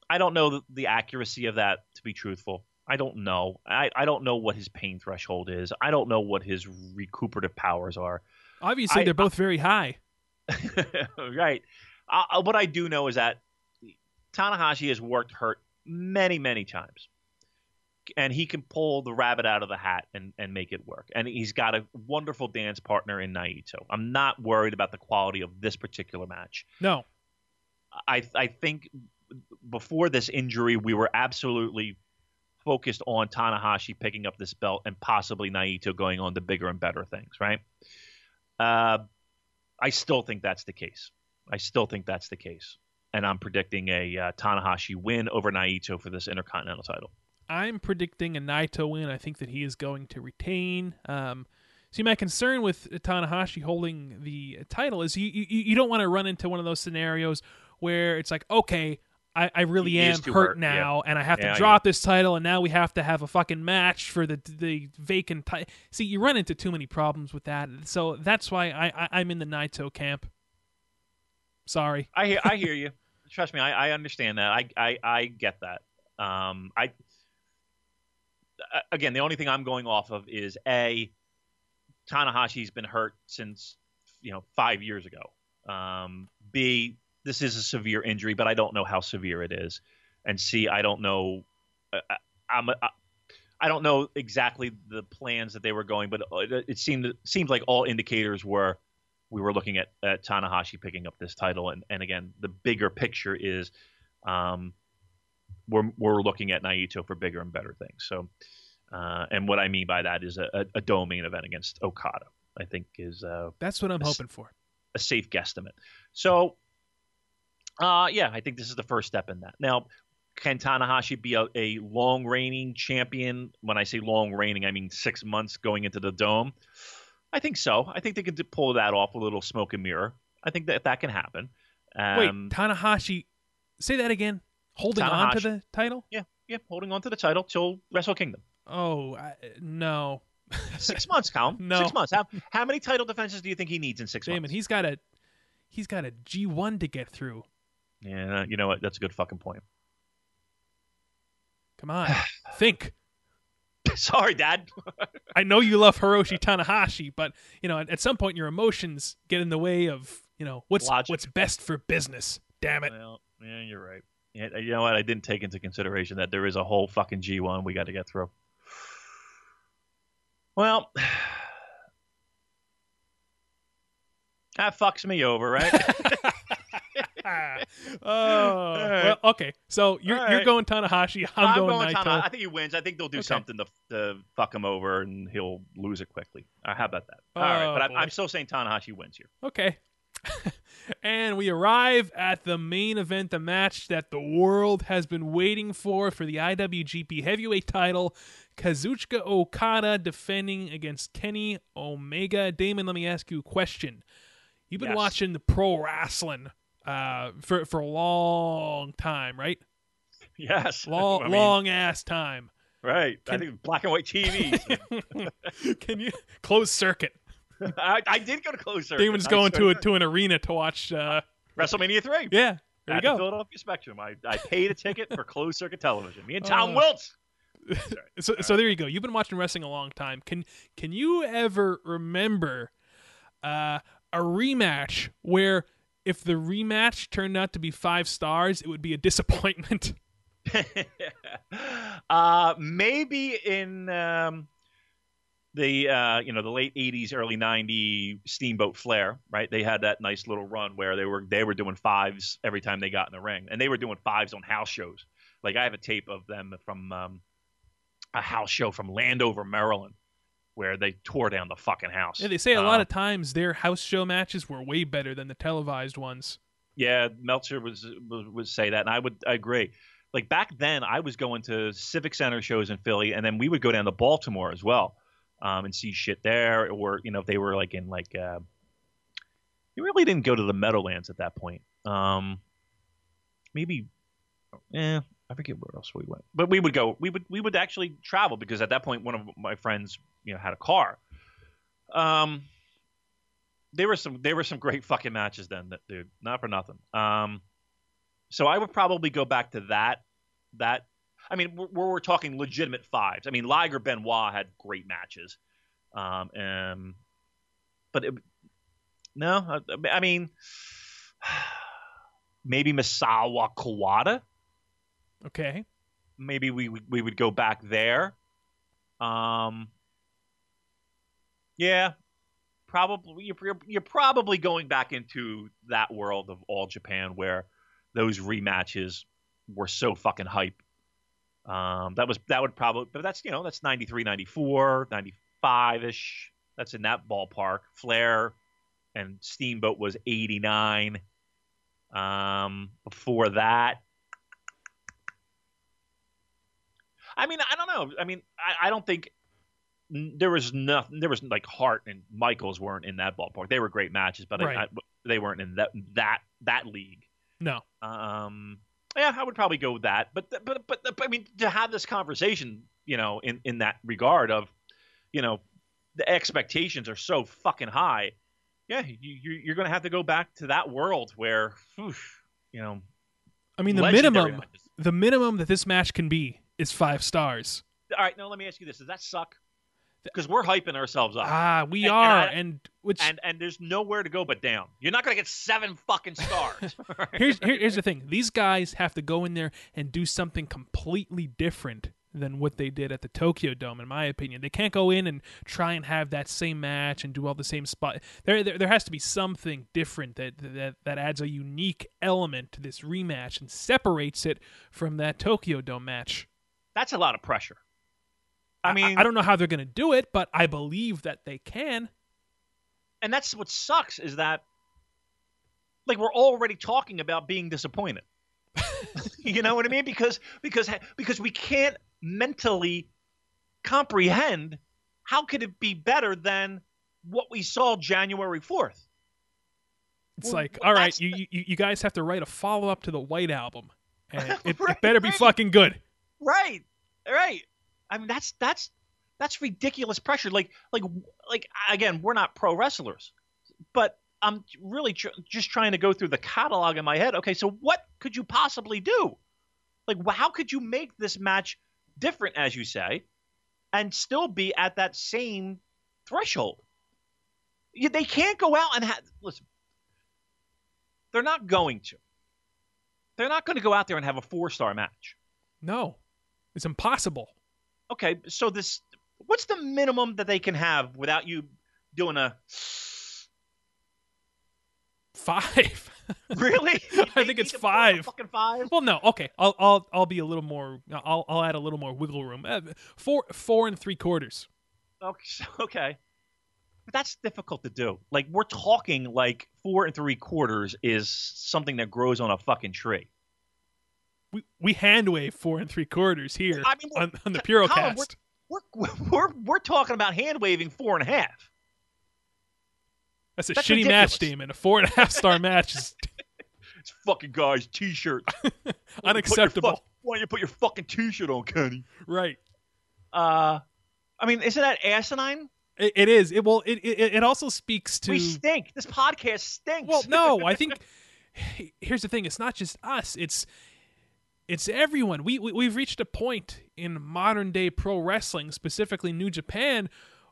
I don't know the, the accuracy of that, to be truthful. I don't know. I, I don't know what his pain threshold is. I don't know what his recuperative powers are. Obviously, I- they're both very high. right. Uh, what I do know is that Tanahashi has worked hurt many, many times. And he can pull the rabbit out of the hat and, and make it work. And he's got a wonderful dance partner in Naito. I'm not worried about the quality of this particular match. No, I I think before this injury, we were absolutely focused on Tanahashi picking up this belt and possibly Naito going on to bigger and better things, right? Uh, I still think that's the case. I still think that's the case, and I'm predicting a uh, Tanahashi win over Naito for this Intercontinental title. I'm predicting a Naito win. I think that he is going to retain. Um, see, my concern with Tanahashi holding the title is you you, you don't want to run into one of those scenarios where it's like, okay, I, I really He am hurt hurt, now, and I have Yeah, to drop this title, and now we have to have a fucking match for the the vacant title. See, you run into too many problems with that, so that's why I, I I'm in the Naito camp. Sorry. I hear I hear you. Trust me, I, I understand that. I, I I get that. Um, I a- again, the only thing I'm going off of is a Tanahashi's been hurt since you know five years ago. Um, B, this is a severe injury, but I don't know how severe it is. And C, I don't know. I, I- I'm I, I don't know exactly the plans that they were going, but it, seemed seemed like all indicators were we were looking at, at Tanahashi picking up this title, and, and again, the bigger picture is um, we're we're looking at Naito for bigger and better things. So, uh, and what I mean by that is a, a, a dome main event against Okada. I think is uh, That's what I'm Yes. hoping for. a safe guesstimate. So, uh, yeah, I think this is the first step in that. Now, can Tanahashi be a, a long reigning champion? When I say long reigning, I mean six months going into the dome. I think so. I think they could pull that off with a little smoke and mirror. I think that that can happen. Um, Wait, Tanahashi, say that again. Holding on to the title? yeah, yeah, holding on to the title till Wrestle Kingdom. Oh I, no, Six months, Colin. No. Six months. How, how many title defenses do you think he needs in six Damon, months? he's got a he's got a G one to get through. Yeah, you know what? That's a good fucking point. Come on, think. Sorry, Dad. I know you love Hiroshi Tanahashi, but you know at, at some point your emotions get in the way of you know what's Logic. what's best for business. Damn it. Well, yeah, you're right. Yeah, you know what? I didn't take into consideration that there is a whole fucking G1 we got to get through. Well, that fucks me over, right? Oh, well, okay. So you're All you're going Tanahashi. I'm, going, Naito. Tana. I think he wins. I think they'll do Okay. something to, to fuck him over, and he'll lose it quickly. Uh, how about that? All right, Oh, but. I'm, I'm still saying Tanahashi wins here. Okay. and we arrive at the main event, the match that the world has been waiting for for the IWGP Heavyweight title. Kazuchika Okada defending against Kenny Omega. Damon, let me ask you a question. You've been Yes. watching the pro wrestling uh, for for a long time, right? Yes, Long, I mean, long ass time. right. I Can- think black and white TV. Can you close circuit? I, I did go to close circuit. Damon's going to a to an arena to watch. Uh, WrestleMania three. yeah, there you go. Philadelphia Spectrum. I, I paid a ticket for closed circuit television. Me and Tom. Wiltz. So, so there you go. You've been watching wrestling a long time. Can can you ever remember uh, a rematch where if the rematch turned out to be five stars, it would be a disappointment? uh, maybe in um, the uh, you know the late '80s, early '90s Steamboat Flair, right? They had that nice little run where they were they were doing fives every time they got in the ring, and they were doing fives on house shows. Like I have a tape of them from um, a house show from Landover, Maryland, where they tore down the fucking house. Yeah, they say a lot Uh, of times their house show matches were way better than the televised ones. Yeah, Meltzer was was would say that, and I would I agree. Like back then, I was going to Civic Center shows in Philly, and then we would go down to Baltimore as well, um, and see shit there. Or you know, if they were like in like, uh, you really didn't go to the Meadowlands at that point. Um, maybe, eh, I forget where else we went, but we would go. We would we would actually travel because at that point, one of my friends, you know, had a car. Um, there were some there were some great fucking matches then, that, dude. Not for nothing. Um, so I would probably go back to that. That I mean, we're, we're talking legitimate fives. I mean, Liger Benoit had great matches. Um, um but it, no, I, I mean, maybe Misawa Kawada. Okay. Maybe we would- we would go back there. Um, yeah, probably you're, you're probably going back into that world of all Japan where those rematches were so fucking hype. Um, that was that would probably, but that's you know that's 93, 94, 95 ish. That's in that ballpark. Flair and Steamboat was 89. Um, before that, I mean, I don't know. I mean, I, I don't think there was nothing. There was like Hart and Michaels weren't in that ballpark. They were great matches, but I- I, they weren't in that that that league. No. Um, yeah, I would probably go with that. But but but, but I mean, to have this conversation, you know, in in that regard of, you know, the expectations are so fucking high. Yeah, you, you you're going to have to go back to that world where, whew, you know, I mean, the minimum, matches. the minimum that this match can be is five stars. All right, now let me ask you this: Does that suck? Because we're hyping ourselves up. Ah, we And- and are, I- and which and and there's nowhere to go but down. You're not going to get seven fucking stars. here's here, here's the thing: these guys have to go in there and do something completely different than what they did at the Tokyo Dome. In my opinion, they can't go in and try and have that same match and do all the same spot. There, there, there has to be something different that that that adds a unique element to this rematch and separates it from that Tokyo Dome match. That's a lot of pressure. I mean, I, don't know how they're going to do it, but I believe that they can. and that's what sucks is that, like, we're already talking about being disappointed. you know what I mean? Because because because we can't mentally comprehend how could it be better than what we saw January fourth. It's Well, like, well, all right, that's you, you you guys have to write a follow up to the White Album, and it, Right, it better be right. fucking good. Right, right. I mean, that's that's That's ridiculous pressure. Like like like again, we're not pro wrestlers, but I'm really tr- just trying to go through the catalog in my head. Okay, so what could you possibly do? Like, how could you make this match different, as you say, and still be at that same threshold? They can't go out and have. Listen, they're not going to. They're not going to go out there and have a four star match. No, it's impossible. Okay, so this. What's the minimum that they can have without you doing a Five. Really? I think it's five. Fucking five. Well, no. Okay, I'll I'll I'll be a little more. I'll I'll add a little more wiggle room. Uh, four four and three quarters. Okay. okay. But that's difficult to do. Like we're talking like four and three quarters is something that grows on a fucking tree. We we hand wave four and three quarters here I mean, on, on the Purocast. We're, we're we're talking about hand waving four and a half. That's a that's shitty ridiculous. match, Damon. A four and a half star match is It's fucking guys t-shirt. unacceptable. Why don't you put your fucking t-shirt on, Kenny? Right. Uh, I mean, isn't that asinine? It, it is. It will. It, it it also speaks to. We stink. This podcast stinks. Well, no, I think here's the thing. It's not just us. It's it's everyone. We, we we've reached a point in modern day pro wrestling, specifically New Japan,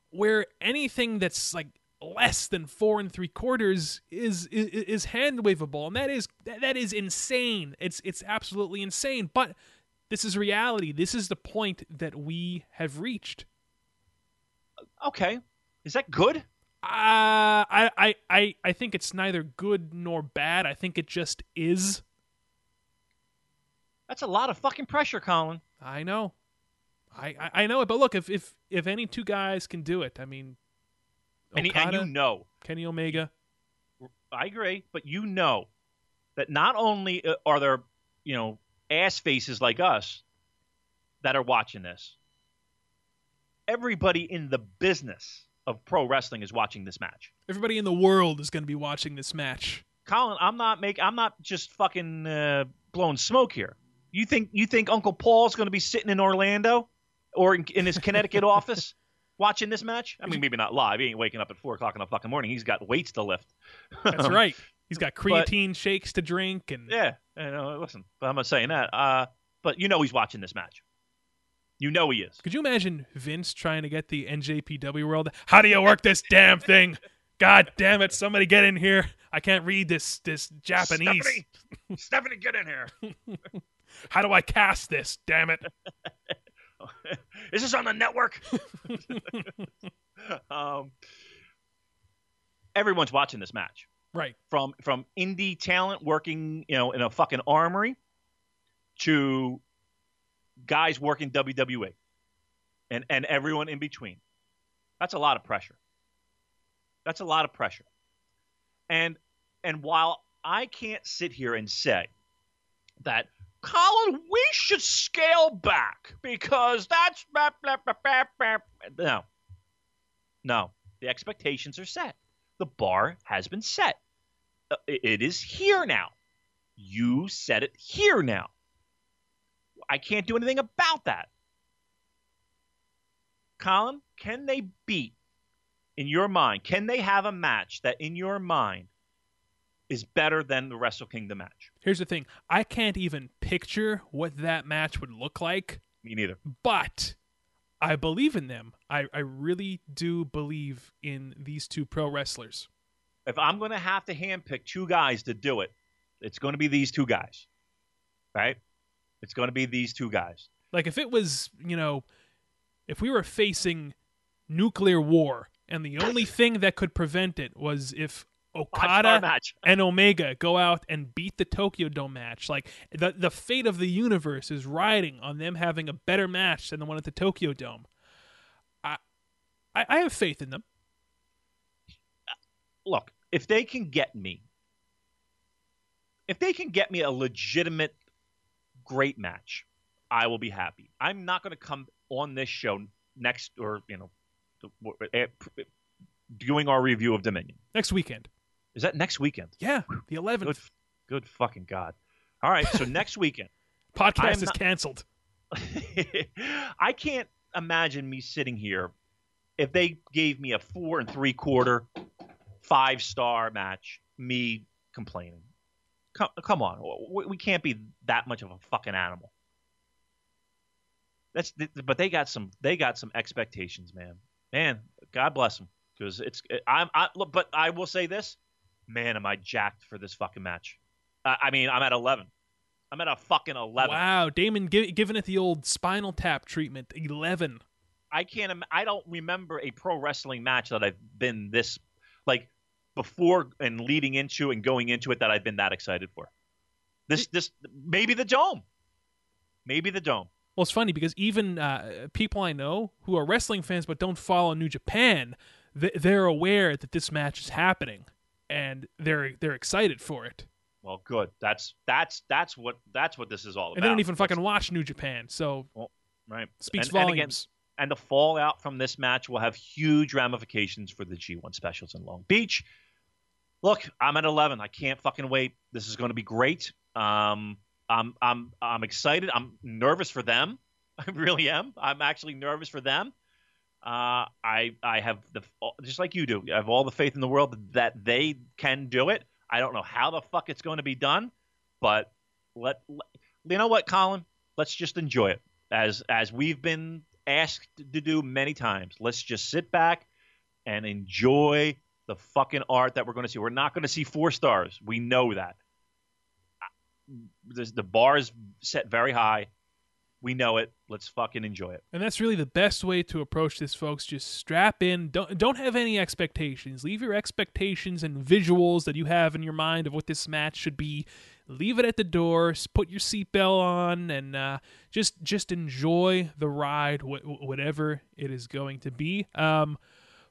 where anything that's like less than four and three quarters is is, is hand waveable, and that is that, that is insane. It's it's absolutely insane. But this is reality. This is the point that we have reached. okay. Is that good? Uh, I, I, I, I think it's neither good nor bad. I think it just is. That's a lot of fucking pressure, Colin. I know. I, I, I know it. But look, if, if if any two guys can do it, I mean, And, and Okada, you know, Kenny Omega. I agree, but you know that not only uh, are there, you know, ass faces like us that are watching this, everybody in the business of pro wrestling is watching this match. Everybody in the world is going to be watching this match. Colin, I'm not make I'm not just fucking uh, blowing smoke here. You think you think Uncle Paul's going to be sitting in Orlando or in, in his Connecticut office watching this match? I mean, maybe not live. He ain't waking up at four o'clock in the fucking morning. He's got weights to lift. That's right. He's got creatine shakes to drink, and Yeah, you know, listen, but I'm not saying that. Uh, but you know he's watching this match. You know he is. could you imagine Vince trying to get the NJPW world? How do you work this damn thing? God damn it! Somebody get in here. I can't read this this Japanese. Stephanie, Stephanie, get in here. How do I cast this? Damn it! Is this on the network? um, everyone's watching this match. Right. from from indie talent working, you know, in a fucking armory to guys working WWE and and everyone in between. That's a lot of pressure. That's a lot of pressure. And and while I can't sit here and say that Colin, we should scale back because that's no, no. The expectations are set. The bar has been set. Uh, it is here now. You set it here now. I can't do anything about that. Colin, can they beat in your mind? Can they have a match that in your mind is better than the Wrestle Kingdom match? Here's the thing. I can't even picture what that match would look like, Me neither. but I believe in them. I, I really do believe in these two pro wrestlers. If I'm going to have to handpick two guys to do it, it's going to be these two guys. Right? It's going to be these two guys. Like if it was, you know, if we were facing nuclear war and the only thing that could prevent it was if Okada and Omega go out and beat the Tokyo Dome match. Like the the fate of the universe is riding on them having a better match than the one at the Tokyo Dome. I I, I have faith in them. look, if they can get me, if they can get me a legitimate great match, I will be happy. I'm not going to come on this show next or, you know, eh, doing our review of Dominion. Next weekend. Is that next weekend? Yeah, the 11th. Good, good fucking God. All right, so next weekend. Podcast is not- canceled. I can't imagine me sitting here if they gave me a four and three quarter, five star match, me complaining. Come, come on, we, we can't be that much of a fucking animal. That's but they got some they got some expectations, man. Man, God bless them because it's I'm I but I will say this, man, am I jacked for this fucking match? Uh, I mean, I'm at eleven. I'm at a fucking eleven. Wow, Damon gi- giving it the old spinal tap treatment. Eleven. I can't. Im- I don't remember a pro wrestling match that I've been this like before and leading into and going into it that I've been that excited for. This this maybe the dome, maybe the dome. Well, it's funny because even uh, people I know who are wrestling fans but don't follow New Japan, they're aware that this match is happening, and they're they're excited for it. Well, good. That's that's that's what that's what this is all about. And they don't even fucking watch New Japan, so well, right speaks and, volumes. And, again, and the fallout from this match will have huge ramifications for the G1 specials in Long Beach. Look, I'm at 11. I can't fucking wait. This is going to be great. Um, I'm I'm I'm excited. I'm nervous for them. I really am. I'm actually nervous for them. Uh, I I have the just like you do. I have all the faith in the world that they can do it. I don't know how the fuck it's going to be done, but let, let you know what, Colin. Let's just enjoy it as as we've been asked to do many times. Let's just sit back and enjoy the fucking art that we're going to see. We're not going to see four stars. We know that the bar is set very high. We know it. Let's fucking enjoy it. And that's really the best way to approach this, folks. Just strap in. Don't don't have any expectations. Leave your expectations and visuals that you have in your mind of what this match should be. Leave it at the door. Put your seatbelt on, and uh, just just enjoy the ride, wh- whatever it is going to be. Um,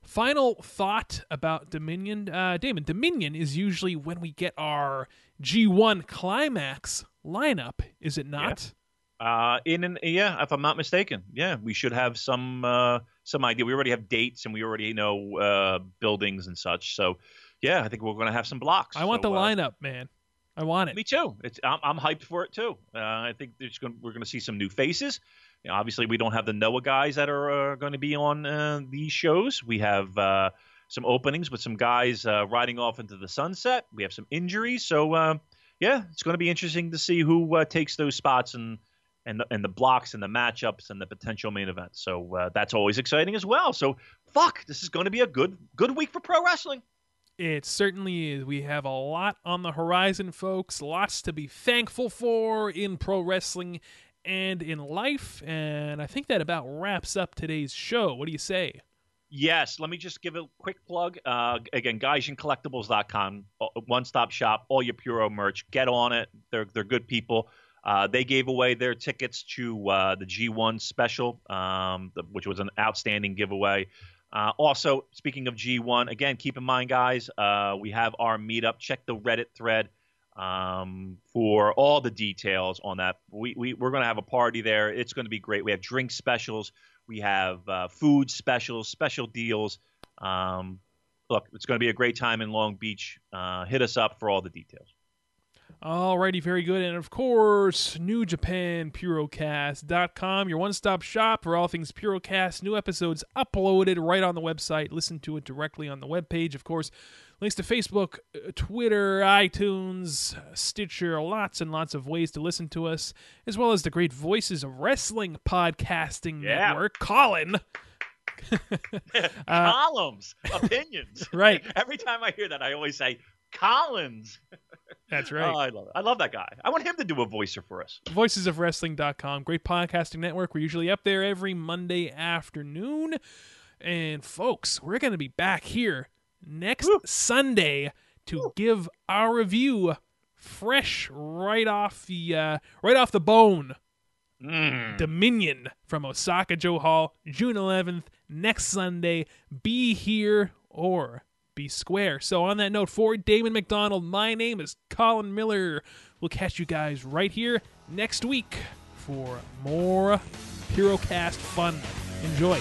Final thought about Dominion. Uh, Damon, Dominion is usually when we get our G1 climax lineup, is it not? Yeah. Uh, in an, yeah, if I'm not mistaken, yeah, we should have some uh, some idea. We already have dates and we already know uh, buildings and such. So, yeah, I think we're going to have some blocks. I want so, the uh, lineup, man. I want it. Me too. It's I'm, I'm hyped for it too. Uh, I think gonna, we're going to see some new faces. You know, obviously, we don't have the Noah guys that are uh, going to be on uh, these shows. We have uh, some openings with some guys uh, riding off into the sunset. We have some injuries, so uh, yeah, it's going to be interesting to see who uh, takes those spots and and the, and the blocks and the matchups and the potential main event. So that's always exciting as well. So fuck, this is going to be a good good week for pro wrestling. It certainly is. We have a lot on the horizon, folks. Lots to be thankful for in pro wrestling and in life. And I think that about wraps up today's show. What do you say? Yes, let me just give a quick plug. Uh, again, GaijinCollectibles.com, uh, one stop shop, all your Puro merch. Get on it. They're, they're good people. Uh, they gave away their tickets to uh, the G1 special, um, the, which was an outstanding giveaway. Uh, also, speaking of G1, again, keep in mind, guys, uh, we have our meetup. Check the Reddit thread um, for all the details on that. We, we, we're going to have a party there. It's going to be great. We have drink specials, we have uh, food specials, special deals. Um, look, it's going to be a great time in Long Beach. Hit us up for all the details. Alrighty, very good. And of course, NewJapanPurocast.com, your one stop shop for all things Purocast. New episodes uploaded right on the website. Listen to it directly on the webpage. Of course, links to Facebook, uh, Twitter, iTunes, Stitcher, lots and lots of ways to listen to us, as well as the great Voices of Wrestling podcasting yeah. network. Colin. uh, Columns, opinions. right. Every time I hear that, I always say, Collins. That's right. Oh, I love it. I love that guy. I want him to do a voicer for us. Voicesofwrestling.com. Great podcasting network. We're usually up there every Monday afternoon. And folks, we're going to be back here next Woo. Sunday to Woo. give our review fresh right off the uh, right off the bone. Mm. Dominion from Osaka-jo Hall, June 11th, next Sunday. Be here or be square. So, on that note, for Damon McDonald, my name is Colin Miller. We'll catch you guys right here next week for more Purocast fun. Enjoy.